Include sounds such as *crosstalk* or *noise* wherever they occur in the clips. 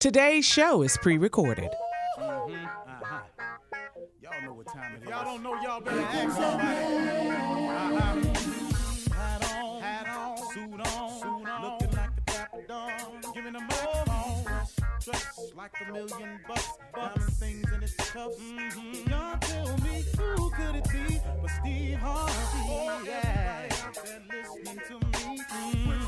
Today's show is pre recorded. Y'all know what time it is. Y'all don't know, y'all better ask somebody. Uh-huh. Hat on, hat on, suit on, suit on, looking like a million bucks, diamond things in its cuffs. Mm-hmm. Y'all tell me who could it be but Steve Harvey? Oh, yeah, listening to me. Hands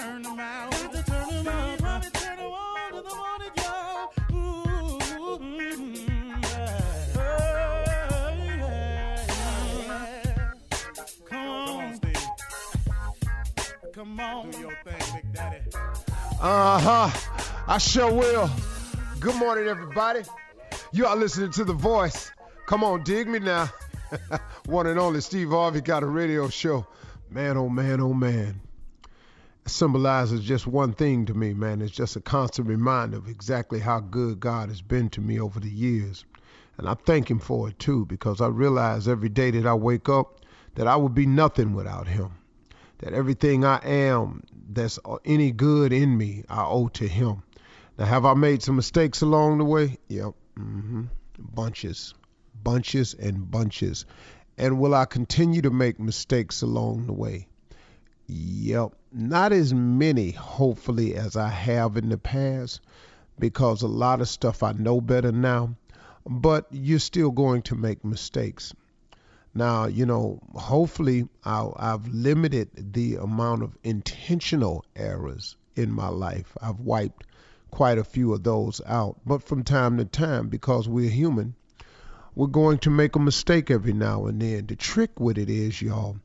Turn them out. To turn them. Steve Harvey turn them on to the morning, y'all. Mm. Come on. Come on. Do your thing, Big Daddy. Uh huh. I sure will. Good morning, everybody. You are listening to The Voice. Come on, dig me now. One and only Steve Harvey got a radio show. Man, oh man, oh man. Symbolizes just one thing to me, man. It's just a constant reminder of exactly how good God has been to me over the years. And I thank Him for it too, because I realize every day that I wake up that I would be nothing without Him that everything I am that's any good in me, I owe to Him. Now, have I made some mistakes along the way? Yep. Mm-hmm. Bunches, bunches, and bunches. And will I continue to make mistakes along the way? Yep. Not as many, hopefully, as I have in the past, because a lot of stuff I know better now. But you're still going to make mistakes. Now, you know, hopefully i I've limited the amount of intentional errors in my life. I've wiped quite a few of those out. But from time to time, because we're human, we're going to make a mistake every now and then. The trick with it is, y'all,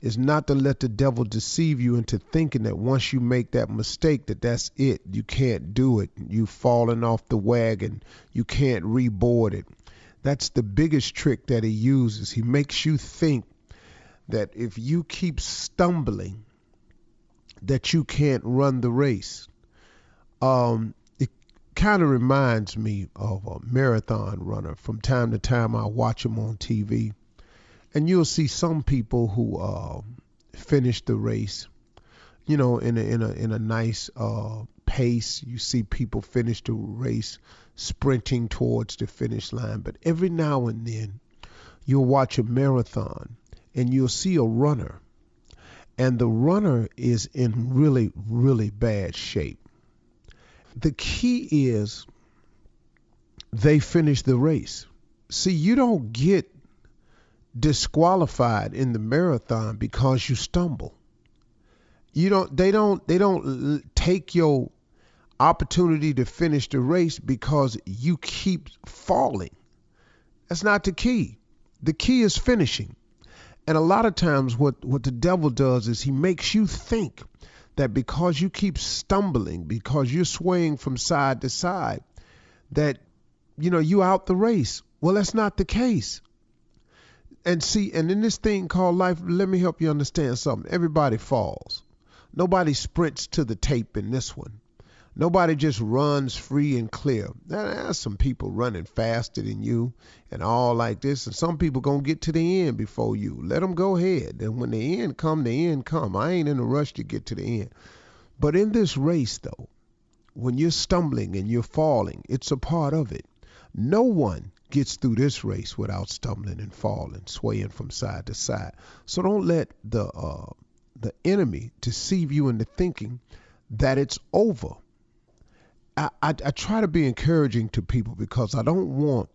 is not to let the devil deceive you into thinking that once you make that mistake that that's it. You can't do it. You've fallen off the wagon. You can't reboard it. That's the biggest trick that he uses. He makes you think that if you keep stumbling, that you can't run the race. Um, it kind of reminds me of a marathon runner. From time to time, I watch them on TV, and you'll see some people who uh, finish the race, you know, in a in a in a nice uh, pace. You see people finish the race sprinting towards the finish line. But every now and then, you'll watch a marathon and you'll see a runner, and the runner is in really, really bad shape. The key is they finish the race. See, you don't get disqualified in the marathon because you stumble. You don't they don't they don't take your opportunity to finish the race because you keep falling. That's not the key. The key is finishing. And a lot of times what what the devil does is he makes you think that because you keep stumbling, because you're swaying from side to side, that you know you out the race. Well, that's not the case. And see, and in this thing called life, let me help you understand something. Everybody falls. Nobody sprints to the tape in this one. Nobody just runs free and clear. Now, There's some people running faster than you and all like this, and some people gonna get to the end before you. Let them go ahead. And when the end come, the end come. I ain't in a rush to get to the end. But in this race, though, when you're stumbling and you're falling, it's a part of it. No one gets through this race without stumbling and falling, swaying from side to side. So don't let the uh, the enemy deceive you into thinking that it's over. I, I, I try to be encouraging to people because I don't want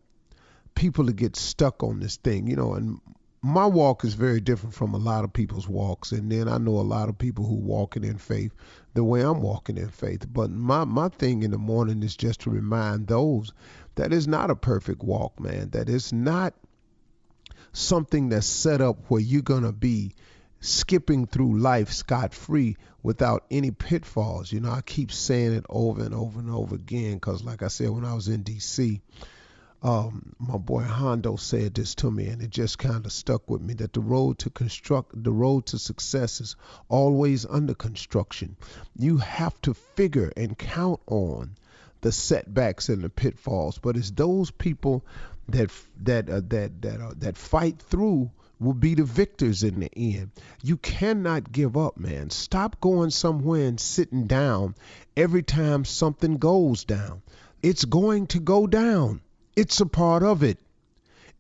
people to get stuck on this thing, you know, and my walk is very different from a lot of people's walks and then i know a lot of people who walking in faith the way i'm walking in faith. But my my thing in the morning is just to remind those that is not a perfect walk man that is not something that's set up where you're going to be skipping through life scot free without any pitfalls. You know i keep saying it over and over and over again because like i said when i was in dc um, my boy Hondo said this to me, and it just kind of stuck with me that the road to construct, the road to success is always under construction. You have to figure and count on the setbacks and the pitfalls, but it's those people that that uh, that that uh, that fight through will be the victors in the end. You cannot give up, man. Stop going somewhere and sitting down every time something goes down. It's going to go down. It's a part of it.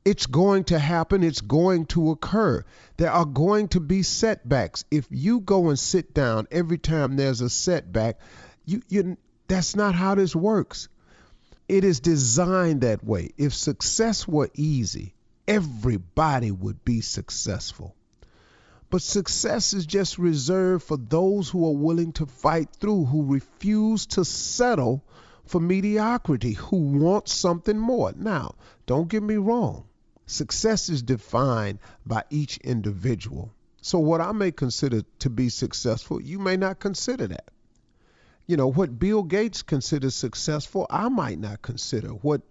It's going to happen. It's going to occur. There are going to be setbacks. If you go and sit down every time there's a setback, you, you that's not how this works. It is designed that way. If success were easy, everybody would be successful. But success is just reserved for those who are willing to fight through, who refuse to settle for mediocrity who want something more. Now, don't get me wrong. Success is defined by each individual. So, what I may consider to be successful, you may not consider that. You know, what Bill Gates considers successful, I might not consider. What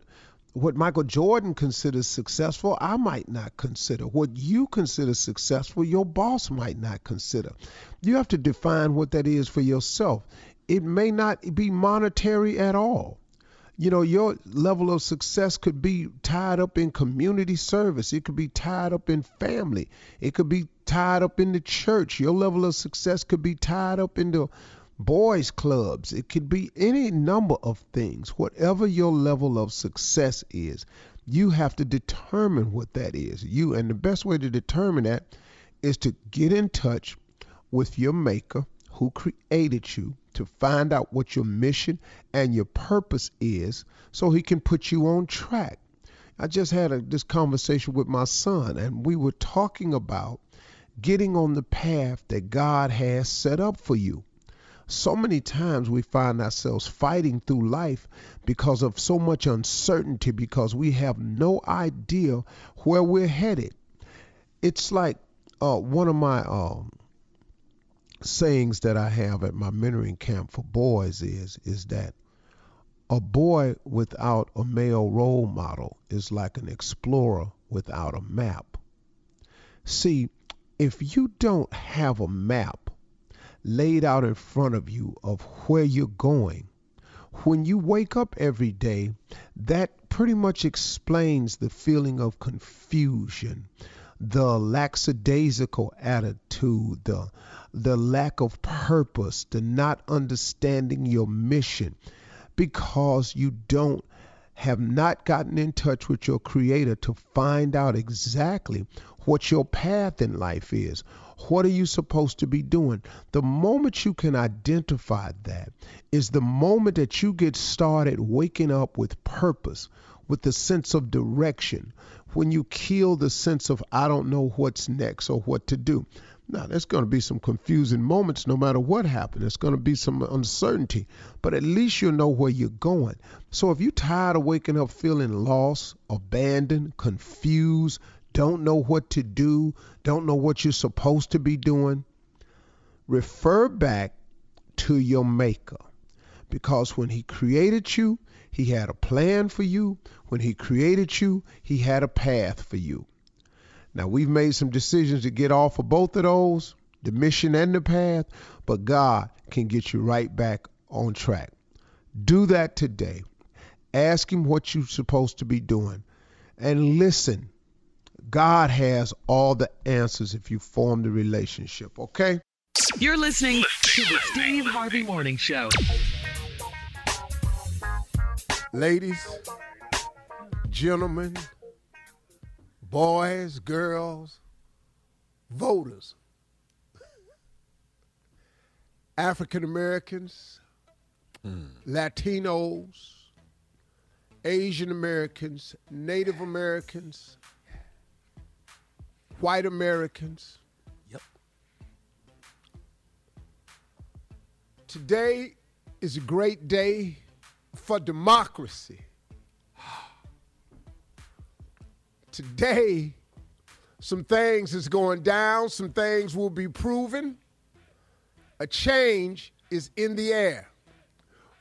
what Michael Jordan considers successful, I might not consider. What you consider successful, your boss might not consider. You have to define what that is for yourself it may not be monetary at all. You know, your level of success could be tied up in community service. It could be tied up in family. It could be tied up in the church. Your level of success could be tied up in the boys clubs. It could be any number of things. Whatever your level of success is, you have to determine what that is. You and the best way to determine that is to get in touch with your maker who created you to find out what your mission and your purpose is so he can put you on track. I just had a, this conversation with my son, and we were talking about getting on the path that God has set up for you. So many times we find ourselves fighting through life because of so much uncertainty, because we have no idea where we're headed. It's like uh, one of my um, sayings that I have at my mentoring camp for boys is is that a boy without a male role model is like an explorer without a map. See, if you don't have a map laid out in front of you of where you're going, when you wake up every day, that pretty much explains the feeling of confusion, the lackadaisical attitude, the the lack of purpose, the not understanding your mission because you don't have not gotten in touch with your creator to find out exactly what your path in life is. What are you supposed to be doing? The moment you can identify that is the moment that you get started waking up with purpose, with the sense of direction, when you kill the sense of, I don't know what's next or what to do. Now, there's going to be some confusing moments no matter what happens. There's going to be some uncertainty, but at least you'll know where you're going. So if you're tired of waking up feeling lost, abandoned, confused, don't know what to do, don't know what you're supposed to be doing, refer back to your maker. Because when he created you, he had a plan for you. When he created you, he had a path for you. Now, we've made some decisions to get off of both of those, the mission and the path, but God can get you right back on track. Do that today. Ask Him what you're supposed to be doing and listen. God has all the answers if you form the relationship, okay? You're listening to the Steve Harvey Morning Show. Ladies, gentlemen, boys, girls, voters, African Americans, hmm. Latinos, Asian Americans, Native Americans, white Americans. Yep. Today is a great day for democracy. Today, some things is going down, some things will be proven. A change is in the air.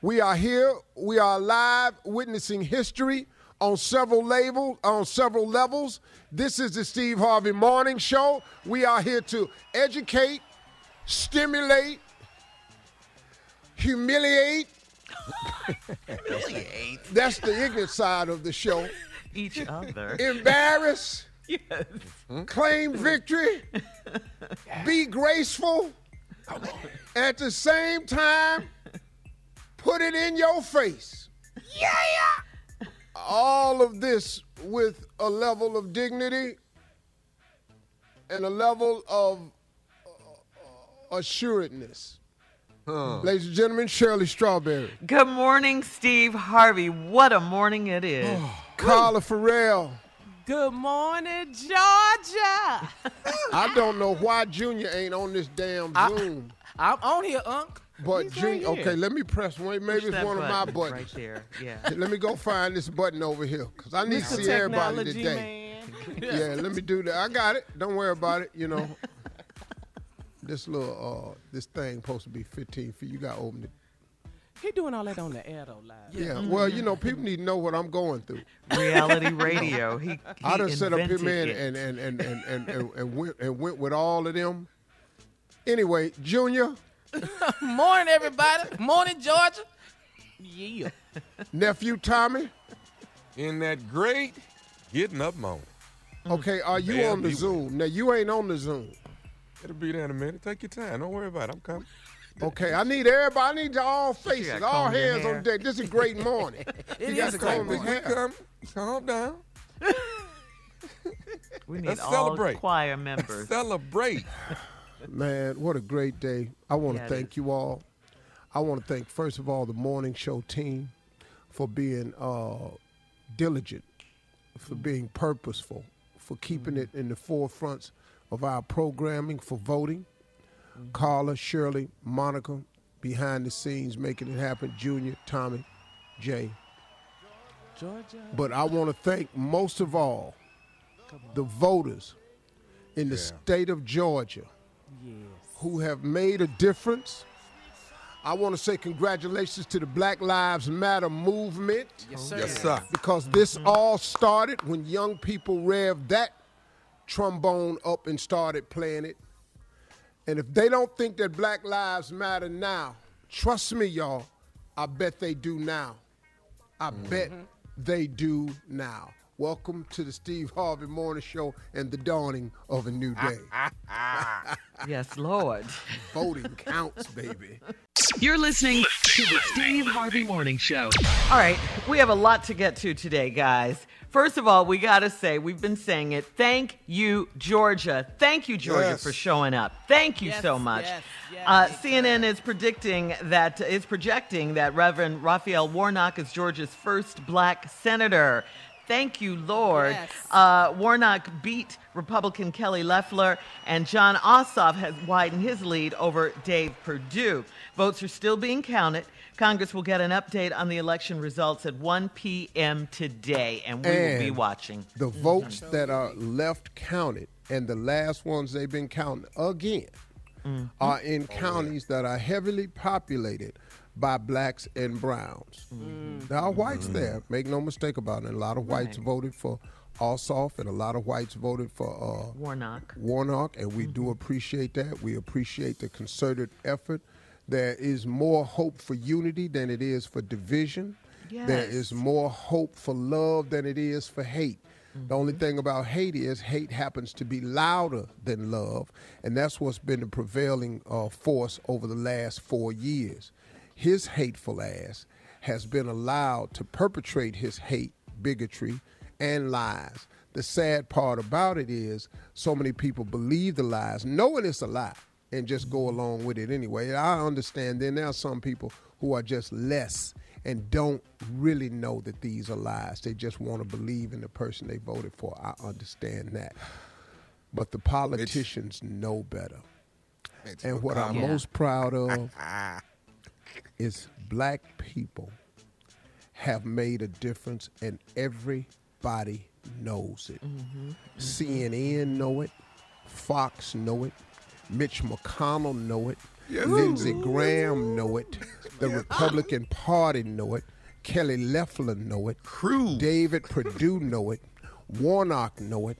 We are here, we are live witnessing history on several labels, on several levels. This is the Steve Harvey Morning Show. We are here to educate, stimulate, humiliate. *laughs* humiliate. That's the ignorant side of the show. Each *laughs* other. Embarrass, yes. claim victory, *laughs* be graceful, at the same time, put it in your face. Yeah! All of this with a level of dignity and a level of uh, assuredness. Ladies and gentlemen, Shirley Strawberry, Good morning, Steve Harvey. What a morning it is. *sighs* Carla Ferrell. Good morning, Georgia. *laughs* I don't know why Junior ain't on this damn I- Zoom. I'm on here, Unc. But He's Junior, right here. okay, let me press one. Maybe Push it's one of my button buttons. Right there. *laughs* Yeah. Let me go find this button over here because I need to Mr. see everybody today. Man. *laughs* Yeah, let me do that. I got it. Don't worry about it. You know, this little uh, this thing supposed to be 15 feet. You got to open it. He doing all that on the air though, live. Yeah. Well, you mm-hmm. know, people need to know what I'm going through. Reality *laughs* radio. He, he I done set up him invented in and and and and and, and, and went and went with all of them. Anyway, Junior, *laughs* Morning, everybody. Morning, Georgia. Yeah. *laughs* nephew Tommy. In that great getting up moment. Mm. Okay, are you Damn, on the you- Zoom? Now you ain't on the Zoom. It'll be there in a minute. Take your time. Don't worry about it. I'm coming. *laughs* Okay, I need everybody. I need all faces, gotta all hands hair. on deck. This is a great morning. *laughs* It You is to a great comb morning. We hair. come. Calm down. *laughs* we need Let's all celebrate. choir members. Celebrate. Man, what a great day. I want to Yeah, thank you all. I want to thank, first of all, the morning show team for being uh, diligent, for being purposeful, for keeping it in the forefronts of our programming, for voting. Carla, Shirley, Monica, behind the scenes, making it happen. Junior, Tommy, Jay. Georgia. But I want to thank most of all the voters in the state of Georgia Yes. who have made a difference. I want to say congratulations to the Black Lives Matter movement Yes, oh, sir. Yes, sir. because this mm-hmm. all started when young people revved that trombone up and started playing it. And if they don't think that Black Lives Matter now, trust me, y'all, I bet they do now. I mm-hmm. bet they do now. Welcome to the Steve Harvey Morning Show and the dawning of a new day. *laughs* yes, *laughs* Lord. Voting counts, baby. You're listening to the Steve Harvey Morning Show. All right, we have a lot to get to today, guys. First of all, we got to say, we've been saying it. Thank you, Georgia. Thank you, Georgia, Yes. for showing up. Thank you Yes, so much. yes, yes, uh, CNN is predicting that is projecting that Reverend Raphael Warnock is Georgia's first black senator. Thank you, Lord. Yes. Uh, Warnock beat Republican Kelly Loeffler, and Jon Ossoff has widened his lead over Dave Perdue. Votes are still being counted. Congress will get an update on the election results at 1 p.m. today, and we will be watching. The votes that are left counted and the last ones they've been counting again are in counties that are heavily populated by blacks and browns. There are whites there, make no mistake about it. A lot of whites voted for Ossoff and a lot of whites voted for uh, Warnock. Warnock, and we do appreciate that. We appreciate the concerted effort. There is more hope for unity than it is for division. There Yes. is more hope for love than it is for hate. The only thing about hate is hate happens to be louder than love, and that's what's been the prevailing uh, force over the last four years. His hateful ass has been allowed to perpetrate his hate, bigotry, and lies. The sad part about it is so many people believe the lies, knowing it's a lie, and just go along with it anyway. I understand then there are some people who are just less and don't really know that these are lies. They just want to believe in the person they voted for. I understand that. But the politicians know better. And what I'm McConnell. most proud of *laughs* is black people have made a difference and everybody knows it. Mm-hmm. CNN know it, Fox know it, Mitch McConnell know it, Yes. Lindsey Graham know it, the Republican Party know it, Kelly Loeffler know it, Cruz. David Perdue know it, Warnock know it,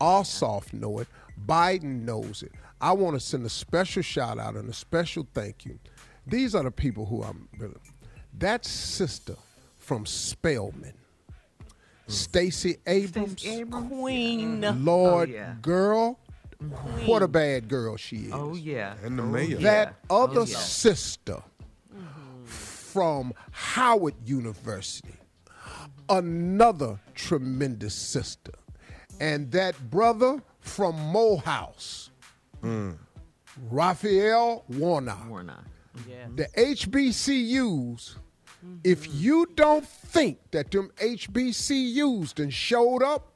Ossoff know it, Biden knows it. I want to send a special shout out and a special thank you. These are the people who I'm really. That sister from Spelman, hmm. Stacey Abrams, Stacey Abrams. Queen. Lord Oh, yeah. girl, what a bad girl she is. Oh yeah. And the Oh, mayor. That yeah. Oh, other Oh, yeah. sister mm-hmm. from Howard University, another tremendous sister. And that brother from Morehouse, mm. Raphael Warnock. Warnock. Yeah. The HBCUs, if mm-hmm. you don't think that them HBCUs done showed up,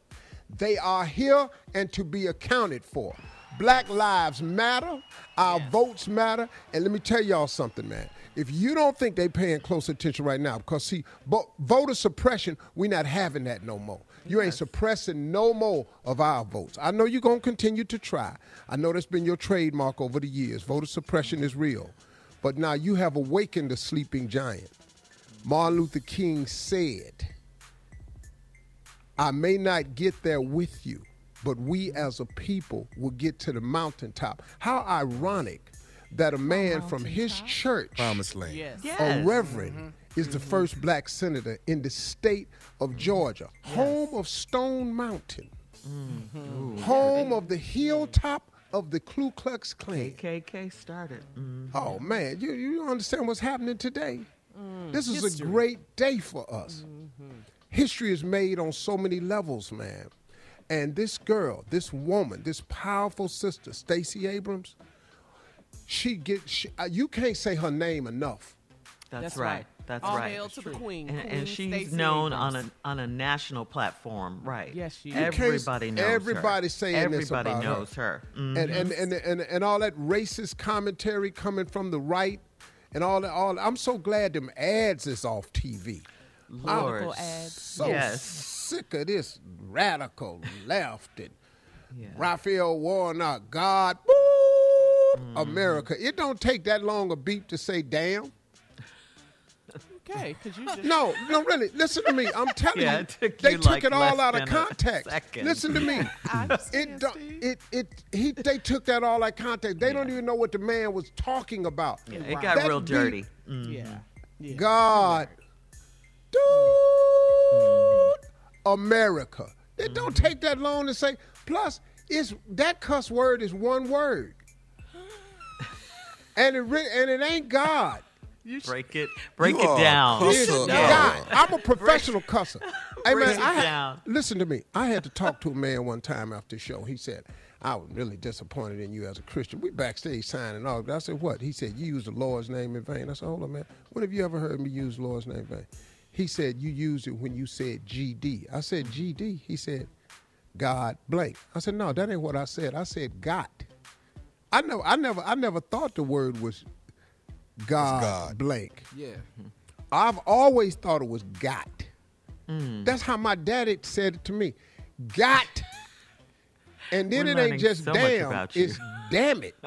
they are here and to be accounted for. Black lives matter, our votes matter, and let me tell y'all something, man. If you don't think they paying close attention right now, because see, vo- voter suppression, we not having that no more. You ain't suppressing no more of our votes. I know you're gonna continue to try. I know that's been your trademark over the years. Voter suppression is real. But now you have awakened a sleeping giant. Martin Luther King said, I may not get there with you, but we as a people will get to the mountaintop. How ironic that a man from his church, Promised land. Yes. Yes. a reverend, mm-hmm. is the mm-hmm. first black senator in the state of Georgia, home of Stone Mountain, mm-hmm. home of the hilltop of the Ku Klux Klan. KKK started. Mm. Oh man, you you don't understand what's happening today. this is a great day for us. History is made on so many levels, man. And this girl, this woman, this powerful sister, Stacey Abrams, she get she, uh, you can't say her name enough. That's, That's right. right. That's All right. hail to the queen. And, Queen and she's Stacey known on a on a national platform, right? Yes, she is. Everybody knows her. everybody's saying this Everybody about her. knows her. Mm. and, and, and and and all that racist commentary coming from the right and all that all I'm so glad them ads is off TV. Lord. Political ads. So Yes. sick of this radical *laughs* left and Yeah. Raphael Warnock, God, boop, Mm-hmm. America. It don't take that long a beat to say damn. Okay, because you just. No, no, really. Listen to me. I'm *laughs* telling Yeah, you, it took they you, took like, it all less out of than a context. second. Listen to me. *laughs* *laughs* I understand, It don't, Steve. it it he they took that all out of context. They don't even know what the man was talking about. Yeah, it got That real beat- dirty. Mm-hmm. Yeah. yeah. God, mm-hmm. dude, America. It don't mm-hmm. take that long to say. Plus, it's that cuss word is one word, *gasps* and it re- and it ain't God. Break it, *laughs* break it down. a cusser. God. I'm a professional cusser. *laughs* Hey break man, it I had- down. listen to me. I had to talk to a man one time after the show. He said, "I was really disappointed in you as a Christian." We backstage signing off. I said, "What?" He said, "You use the Lord's name in vain." I said, "Hold on, man. When have you ever heard me use the Lord's name in vain?" He said, "You used it when you said GD." I said, "GD." He said, "God blank." I said, "No, that ain't what I said. I said God." I know. I never. I never thought the word was God, God. blank. Yeah. I've always thought it was got. Mm. That's how my daddy said it to me. Got. And then We're it ain't just so damn. It's damn it. *laughs*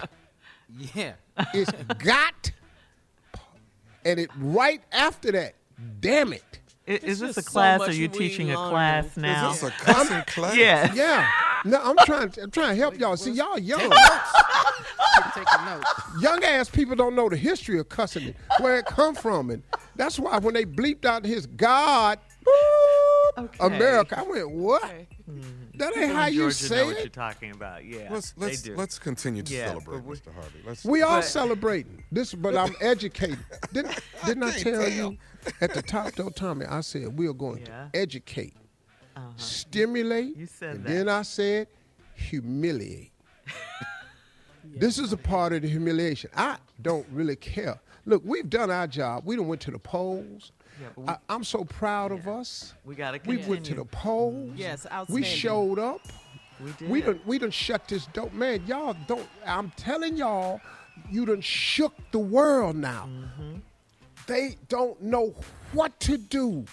Yeah. It's got. And it right after that, damn it. Is, I- Is, this a just so class? Are you teaching a class Is now? Is this a *laughs* cussing class? yeah. Yeah. *laughs* No, I'm trying. I'm trying to help y'all. See, y'all young. Take a note. young ass people don't know the history of cussing, where it come from, and that's why when they bleeped out his God, boop, Okay. America. I went, what? Okay. Mm-hmm. That ain't People how in you Georgia say know what you're it. talking about. Yeah, Let's they let's do. let's continue to Yeah, celebrate, but we- Mr. Harvey. Let's. We are But- celebrating this, but I'm *laughs* educated. Didn't, didn't I can't tell tell. you at the top, though, Tommy? I said we are going Yeah. to educate, Uh-huh. stimulate, You said and that. then I said humiliate. *laughs* This is a part of the humiliation. I don't really care. Look, we've done our job. We done went to the polls. Yeah, we- I, I'm so proud of us. We gotta We went to the polls. Yes, We showed up. We did. We done we done shut this dope. Man, y'all don't I'm telling y'all, you done shook the world now. Mm-hmm. They don't know what to do.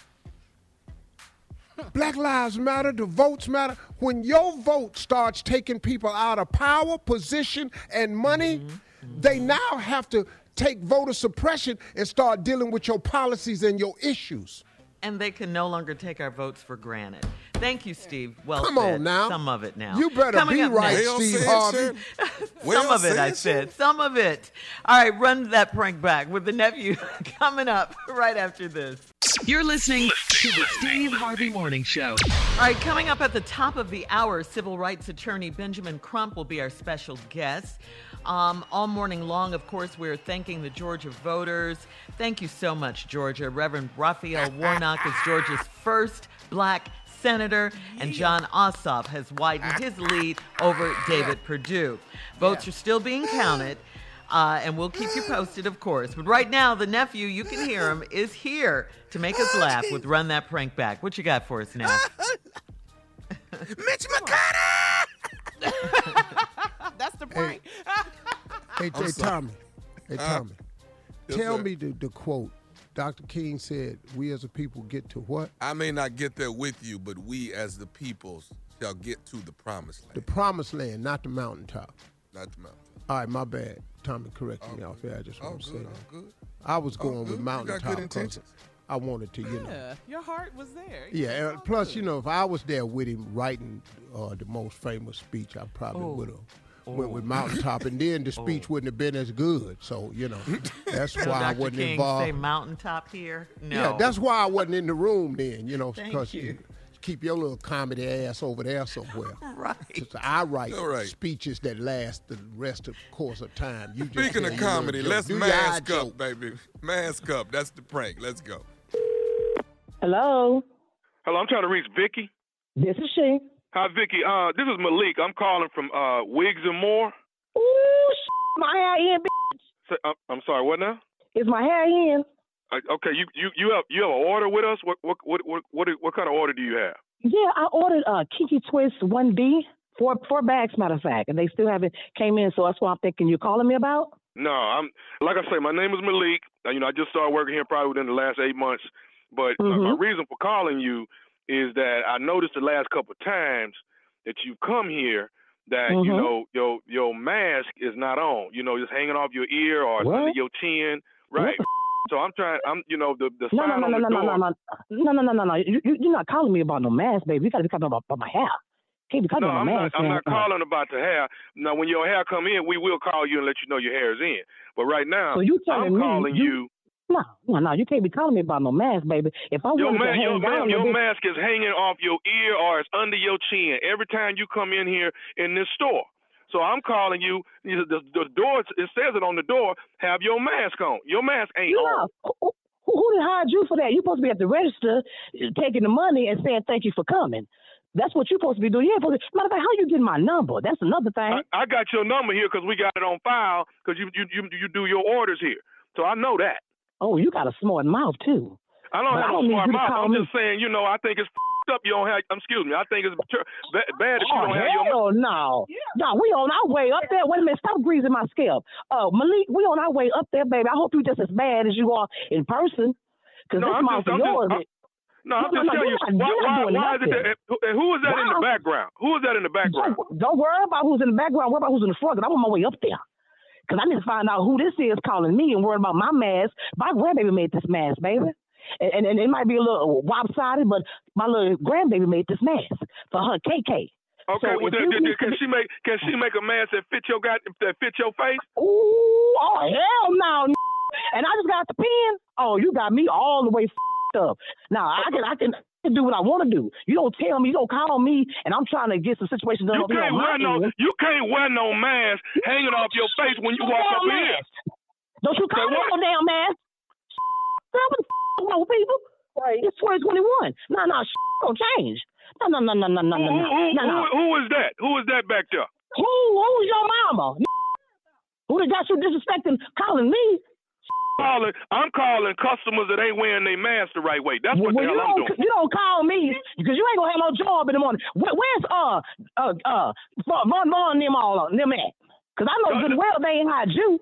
Black Lives Matter, the votes matter. When your vote starts taking people out of power, position, and money, Mm-hmm. they now have to take voter suppression and start dealing with your policies and your issues. and they can no longer take our votes for granted. Thank you, Steve. Well Come said. on now. Some of it now. You better Coming be right, next- Steve Harvey. *laughs* Some Well of it, I said, said. Some of it. All right, run that prank back with the nephew *laughs* coming up right after this. You're listening to the Steve Harvey Morning Show. All right, coming up at the top of the hour, civil rights attorney Benjamin Crump will be our special guest. Um, all morning long, of course, we're thanking the Georgia voters. Thank you so much, Georgia. Reverend Raphael Warnock is Georgia's first black senator, and Jon Ossoff has widened his lead over David Perdue. Votes are still being counted. Uh, and we'll keep you posted, of course. But right now, the nephew, you can hear him, is here to make us laugh with Run That Prank Back. What you got for us now? *laughs* Mitch McConnell. *laughs* That's the prank. Hey, I'm hey. Tommy. Hey, Uh, Tommy. yes, Tell sir. me the, the quote. Dr. King said, We as a people get to what? I may not get there with you, but we as the peoples shall get to the promised land. The promised land, not the mountaintop. not the mountain. All right, my bad. Tommy corrected me off there. I just want to say that. I was going with mountaintop. good 'cause intentions. I wanted to, you know. Yeah, your heart was there. Yeah, it's and plus, you know, if I was there with him writing uh, the most famous speech, I probably Oh. would have went with Mountaintop, and then the *laughs* speech wouldn't have been as good. So, you know, that's Did why I Dr. wasn't King involved. say mountaintop here? No. Yeah, that's why I wasn't in the room then, you know, Thank because you. Keep your little comedy ass over there somewhere. *laughs* right. 'Cause I write All right. speeches that last the rest of the course of time. You just Speaking tell of your comedy, let's Do mask up, joke. baby. Mask up. That's the prank. Let's go. Hello, Hello, I'm trying to reach Vicky. this is she. Hi, Vicky. Uh, this is Malik. I'm calling from uh, Wigs and More. Ooh, sh- my hair in. b- So, uh, I'm sorry. What now? Is my hair in? Okay, you, you you have you have an order with us. What what what what what, what kind of order do you have? Yeah, I ordered uh, Kiki Twist 1B, four four bags, matter of fact, and they still haven't came in. So that's what I'm thinking you're calling me about. No, I'm like I say. My name is Malik. Uh, you know, I just started working here probably within the last eight months. But uh, my Mhm. reason for calling you is that I noticed the last couple of times that you've come here that you Mhm. know your your mask is not on. You know, just hanging off your ear or under your chin. Right. So I'm trying. I'm you know the the No, no, sign no, on no, the no, no, door. no, no, no, no, no, no, no. You, you, you're not calling me about no mask, baby. You got to be talking about, about my hair. Can't be talking No, about I'm no not. mask. I'm not uh-uh. calling about the hair. Now, when your hair come in, we will call you and let you know your hair is in. But right now, So you telling I'm me calling you- you. No, no, no. You can't be calling me about no mask, baby. If I Your, ma- your, down, your mask is hanging off your ear or it's under your chin every time you come in here in this store. So I'm calling you. The, the door it says it on the door. Have your mask on. Your mask ain't You on. who, who, did hired you for that? You're supposed to be at the register uh, taking the money and saying thank you for coming. That's what you're supposed to be doing. Supposed to, matter of fact, how you getting my number? That's another thing. I, I got your number here because we got it on file because you, you you you do your orders here. So I know that. oh, you got a smart mouth too. I don't But have I don't need smart mouth. I'm me- just saying, you know, I think it's up. You don't have. Um, excuse me. I think it's tr- ba- bad that you Oh don't have your. hell no! No, we on our way up there. Wait a minute, stop greasing my scalp. Uh, Malik, we on our way up there, baby. I hope you're just as bad as you are in person. Cause No, this I'm mouth just- of yours. I'm- No, I'm No, no, just no, telling you're you. not- Why, you're not why, doing why is it that, and who is that in the background? Who is that in the background? Don't, don't worry about who's in the background. Worry about who's in the front. Cause I'm on my way up there. Cause I need to find out who this is calling me and worrying about my mask. My grandbaby made this mask, baby. And, and, it might be a little lopsided, but my little grandbaby made this mask for her KK. Okay, So well, if then- you can she make can she make a mask that fit your got that fit your face? Ooh, oh hell no! And I just got the pen. Oh, you got me all the way up. Now I can, I can, do what I want to do. You don't tell me. You don't call on me, and I'm trying to get some situations done You can't wear no end. you can't wear no mask hanging off your face when you walk up here. Don't you call me no damn mask. Girl, what the f- wrong with people? It's 2021. No, no, sh- don't change. No, no, no, no, no, no, Who, no, who, no, who, no, no. who, who is that? Who is that back there? Who, who's your mama? *laughs* Who done got you disrespecting calling me? Calling, I'm calling customers that ain't wearing their mask the right way. That's what well, the you hell I'm don't, doing. you don't call me because you ain't gonna have no job in the morning. Where, where's uh uh uh Von Von and them all them at? Because I know good and well they ain't hired you.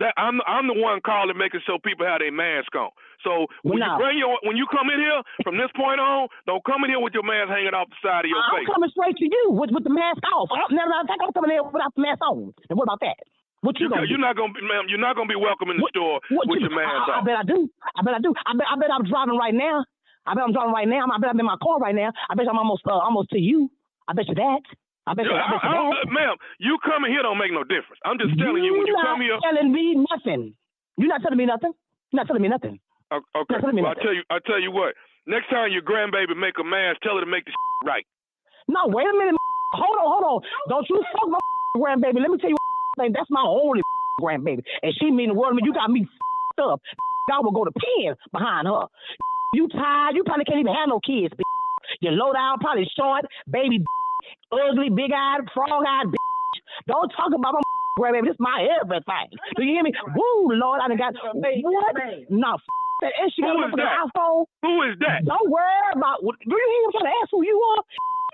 That I'm I'm the one calling, making sure people have their mask on. So when No. you bring your when you come in here from this point on, don't come in here with your mask hanging off the side of your face. I'm coming straight to you with with the mask off. I'm, never, I'm coming in without the mask on. And what about that? What you, You, gonna you're not gonna be, ma'am. You're not gonna be welcome in the What- store What with you, your mask I, I bet I do. I bet I do. I bet I bet I'm driving right now. I bet I'm driving right now. I bet I'm in my car right now. I bet I'm almost uh, almost to you. I bet you that. I bet you, I bet you I- I- that. Uh, ma'am, you coming here don't make no difference. I'm just telling you when you come here. You're telling me nothing. You're not telling me nothing. You're not telling me nothing. Okay, me well, I nothing. tell you, I tell you what. Next time your grandbaby make a mask, tell her to make the right. No, wait a minute. *laughs* Hold on, hold on. Don't you fuck my *laughs* grandbaby. Let me tell you *laughs* thing. That's my only grandbaby. And she mean the world to me. You got me up. I will go to pen behind her. You tired. You probably can't even have no kids. bitch. You low down, probably short, baby, ugly, big eyed, frog eyed. Don't talk about my *laughs* grandbaby. This is my everything. Do you hear me? Woo, Lord, I done got what? No, f- that. And she got Who a that? iPhone. Who is that? Don't worry about. what- Do you hear him trying to ask who you are?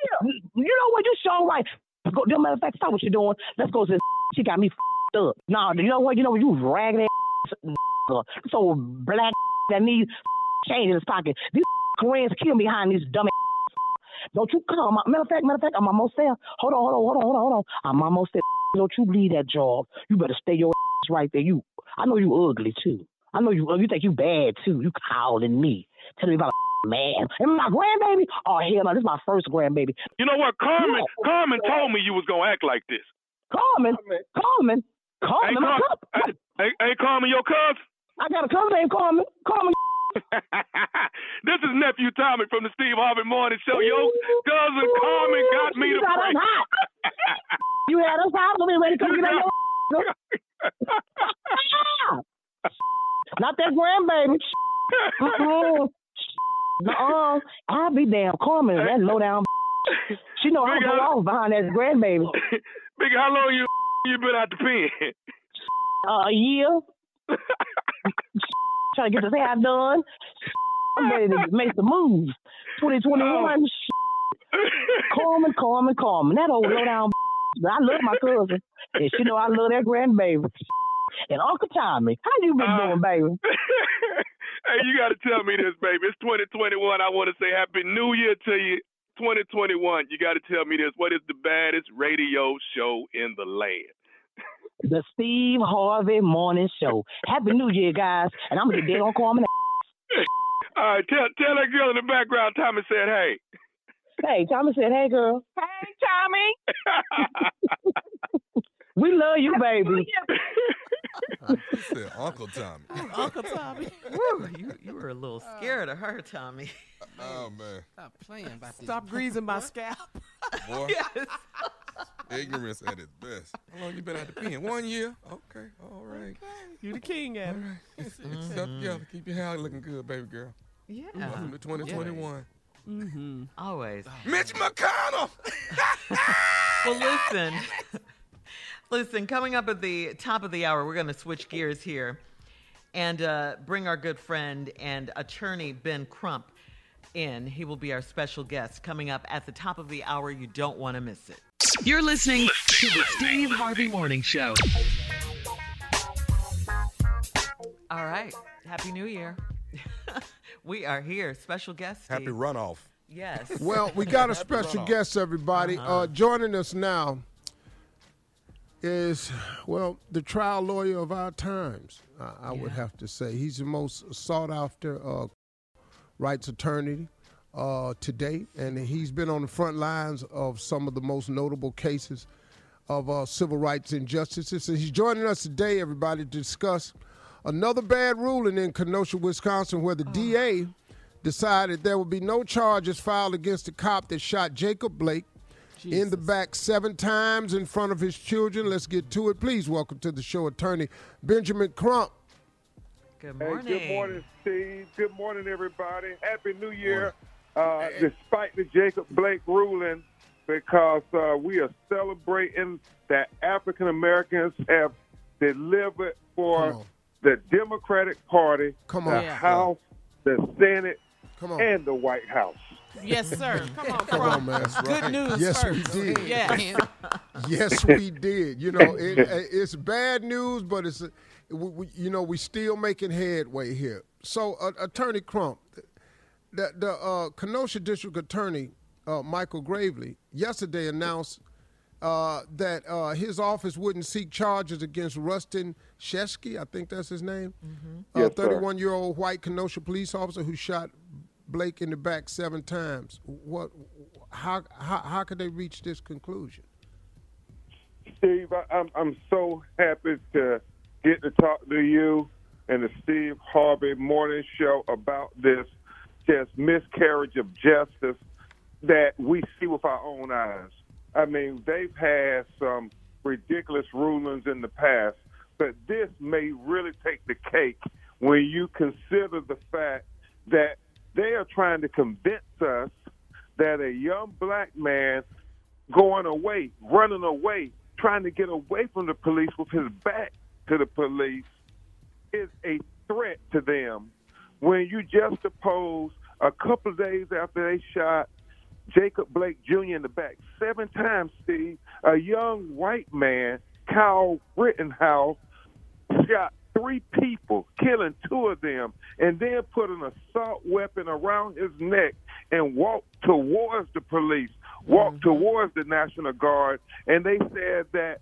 Yeah. You know what? You show right. Go, no matter of fact, stop what you're doing. Let's go to this. *laughs* She got me up. No, you know what? You know what? You ragged ass. *laughs* So black that needs change in his pocket. These Koreans kill me behind these dumb Don't you come? Matter of fact, matter of fact, I'm almost there. Hold on, hold on, hold on, hold on, hold on. I'm almost there. *laughs* Don't you leave that job. You better stay your ass *laughs* right there. You, I know you ugly too. I know you. Oh, you think you bad too. You calling me, telling me about a *laughs* man and my grandbaby. Oh hell no, this is my first grandbaby. You know what? Carmen, Yeah. Carmen told me you was gonna act like this. Carmen, Carmen, Carmen, Ain't, my Car- cousin. ain't, ain't- ain't Carmen your cousin? I got a cousin named Carmen. Carmen. *laughs* this is nephew Tommy from the Steve Harvey Morning Show. Yo, cousin Carmen got me to pray. *laughs* You had us hot. Let me ready to come get your. *laughs* Not that grandbaby. Mm-mm. Nuh-uh. I'll be damn Carmen. That low down. She know I'm Big go off behind that grandbaby. Big, how long you you been out the pen? Uh, a year. Trying to get this hair done. *laughs* I'm ready to make the move. 2021. Carmen, Carmen, Carmen. That old low down. *laughs* I love my cousin. And she know I love that grandbaby. *laughs* And Uncle Tommy, how you been Uh, doing, baby? hey, you got to tell me this, baby. It's 2021. I want to say Happy New Year to you. 2021. You got to tell me this. What is the baddest radio show in the land? The Steve Harvey Morning Show. Happy New Year, guys. And I'm going to get dead on Carmen. *laughs* All right, tell tell that girl in the background. Tommy said, "Hey." Hey, Tommy said, hey, girl. Hey, Tommy. *laughs* *laughs* We love you, baby. *laughs* He said Uncle Tommy. Uncle Tommy. *laughs* Woo, you, you were a little scared of her, Tommy. Oh man, Stop playing about this. Stop greasing my scalp. *laughs* boy, yes. ignorance at its best. How long you been out the pen? One year. Okay, all right. You the king at All it. right. It's, it's stuff together. Keep your hair looking good, baby girl. Yeah. Welcome to 2021. Mm-hmm. Always. Mitch McConnell. Well, listen. Listen, coming up at the top of the hour, we're going to switch gears here and uh, bring our good friend and attorney Ben Crump in. He will be our special guest coming up at the top of the hour. You don't want to miss it. You're listening to the Steve Harvey Morning Show. All right. Happy New Year. *laughs* we are here. Special guest. Steve. Happy runoff. Yes. Well, we got a *laughs* special guest, everybody. uh joining us now is, well, the trial lawyer of our times, I, I would have to say. He's the most sought after uh, rights attorney uh, to date, and he's been on the front lines of some of the most notable cases of uh, civil rights injustices. And he's joining us today, everybody, to discuss another bad ruling in Kenosha, Wisconsin, where the DA decided there would be no charges filed against the cop that shot Jacob Blake in the back seven times in front of his children. Let's get to it. Please welcome to the show attorney Benjamin Crump. Good Hey, morning. good morning, Steve. Good morning, everybody. Happy New Year. Uh, despite the Jacob Blake ruling, because uh, we are celebrating that African Americans have delivered for the Democratic Party, Come the on. Yeah. House, the Senate, Come on. and the White House. Yes, sir. *laughs* Come on, Come on, Crump. man. Good news Yes, we did. Yes. *laughs* Yes, we *laughs* did. You know, it, it's bad news, but it's we, we, you know we still making headway here. So, uh, Attorney Crump, the, the uh, Kenosha District Attorney uh, Michael Graveley yesterday announced uh, that uh, his office wouldn't seek charges against Rusten Sheskey, I think that's his name, a Yes, 31 year old white Kenosha police officer who shot Blake in the back seven times. What? How? How, how could they reach this conclusion? Steve, I, I'm I'm so happy to get to talk to you and the Steve Harvey Morning Show about this just miscarriage of justice that we see with our own eyes. I mean, they've had some ridiculous rulings in the past, but this may really take the cake when you consider the fact that they are trying to convince us that a young black man going away, running away, trying to get away from the police with his back to the police is a threat to them. When you just oppose a couple of days after they shot Jacob Blake Jr. in the back seven times, Steve, a young white man, Kyle Rittenhouse, shot three people, killing two of them, and then put an assault weapon around his neck and walked towards the police, walked mm-hmm. towards the National Guard, and they said that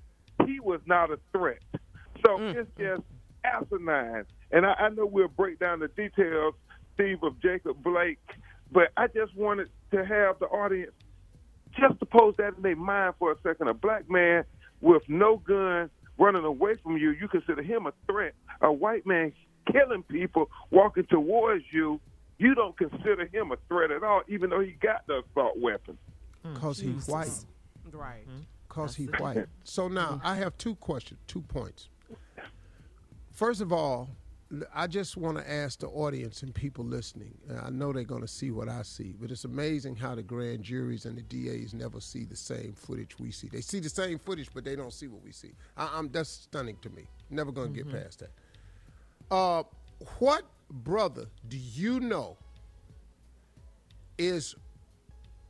he was not a threat. So mm. it's just asinine. And I, I know we'll break down the details, Steve, of Jacob Blake, but I just wanted to have the audience just to pose that in their mind for a second. A black man with no gun running away from you, you consider him a threat. A white man killing people, walking towards you, you don't consider him a threat at all, even though he got the assault weapon. Hmm. Cause he's white. Right. Hmm? Cause he's white. So now I have two questions, two points. First of all, l- I just want to ask the audience and people listening. and I know they're going to see what I see, but it's amazing how the grand juries and the DAs never see the same footage we see. They see the same footage, but they don't see what we see. I, I'm that's stunning to me. Never going to get past that. Uh, what brother do you know is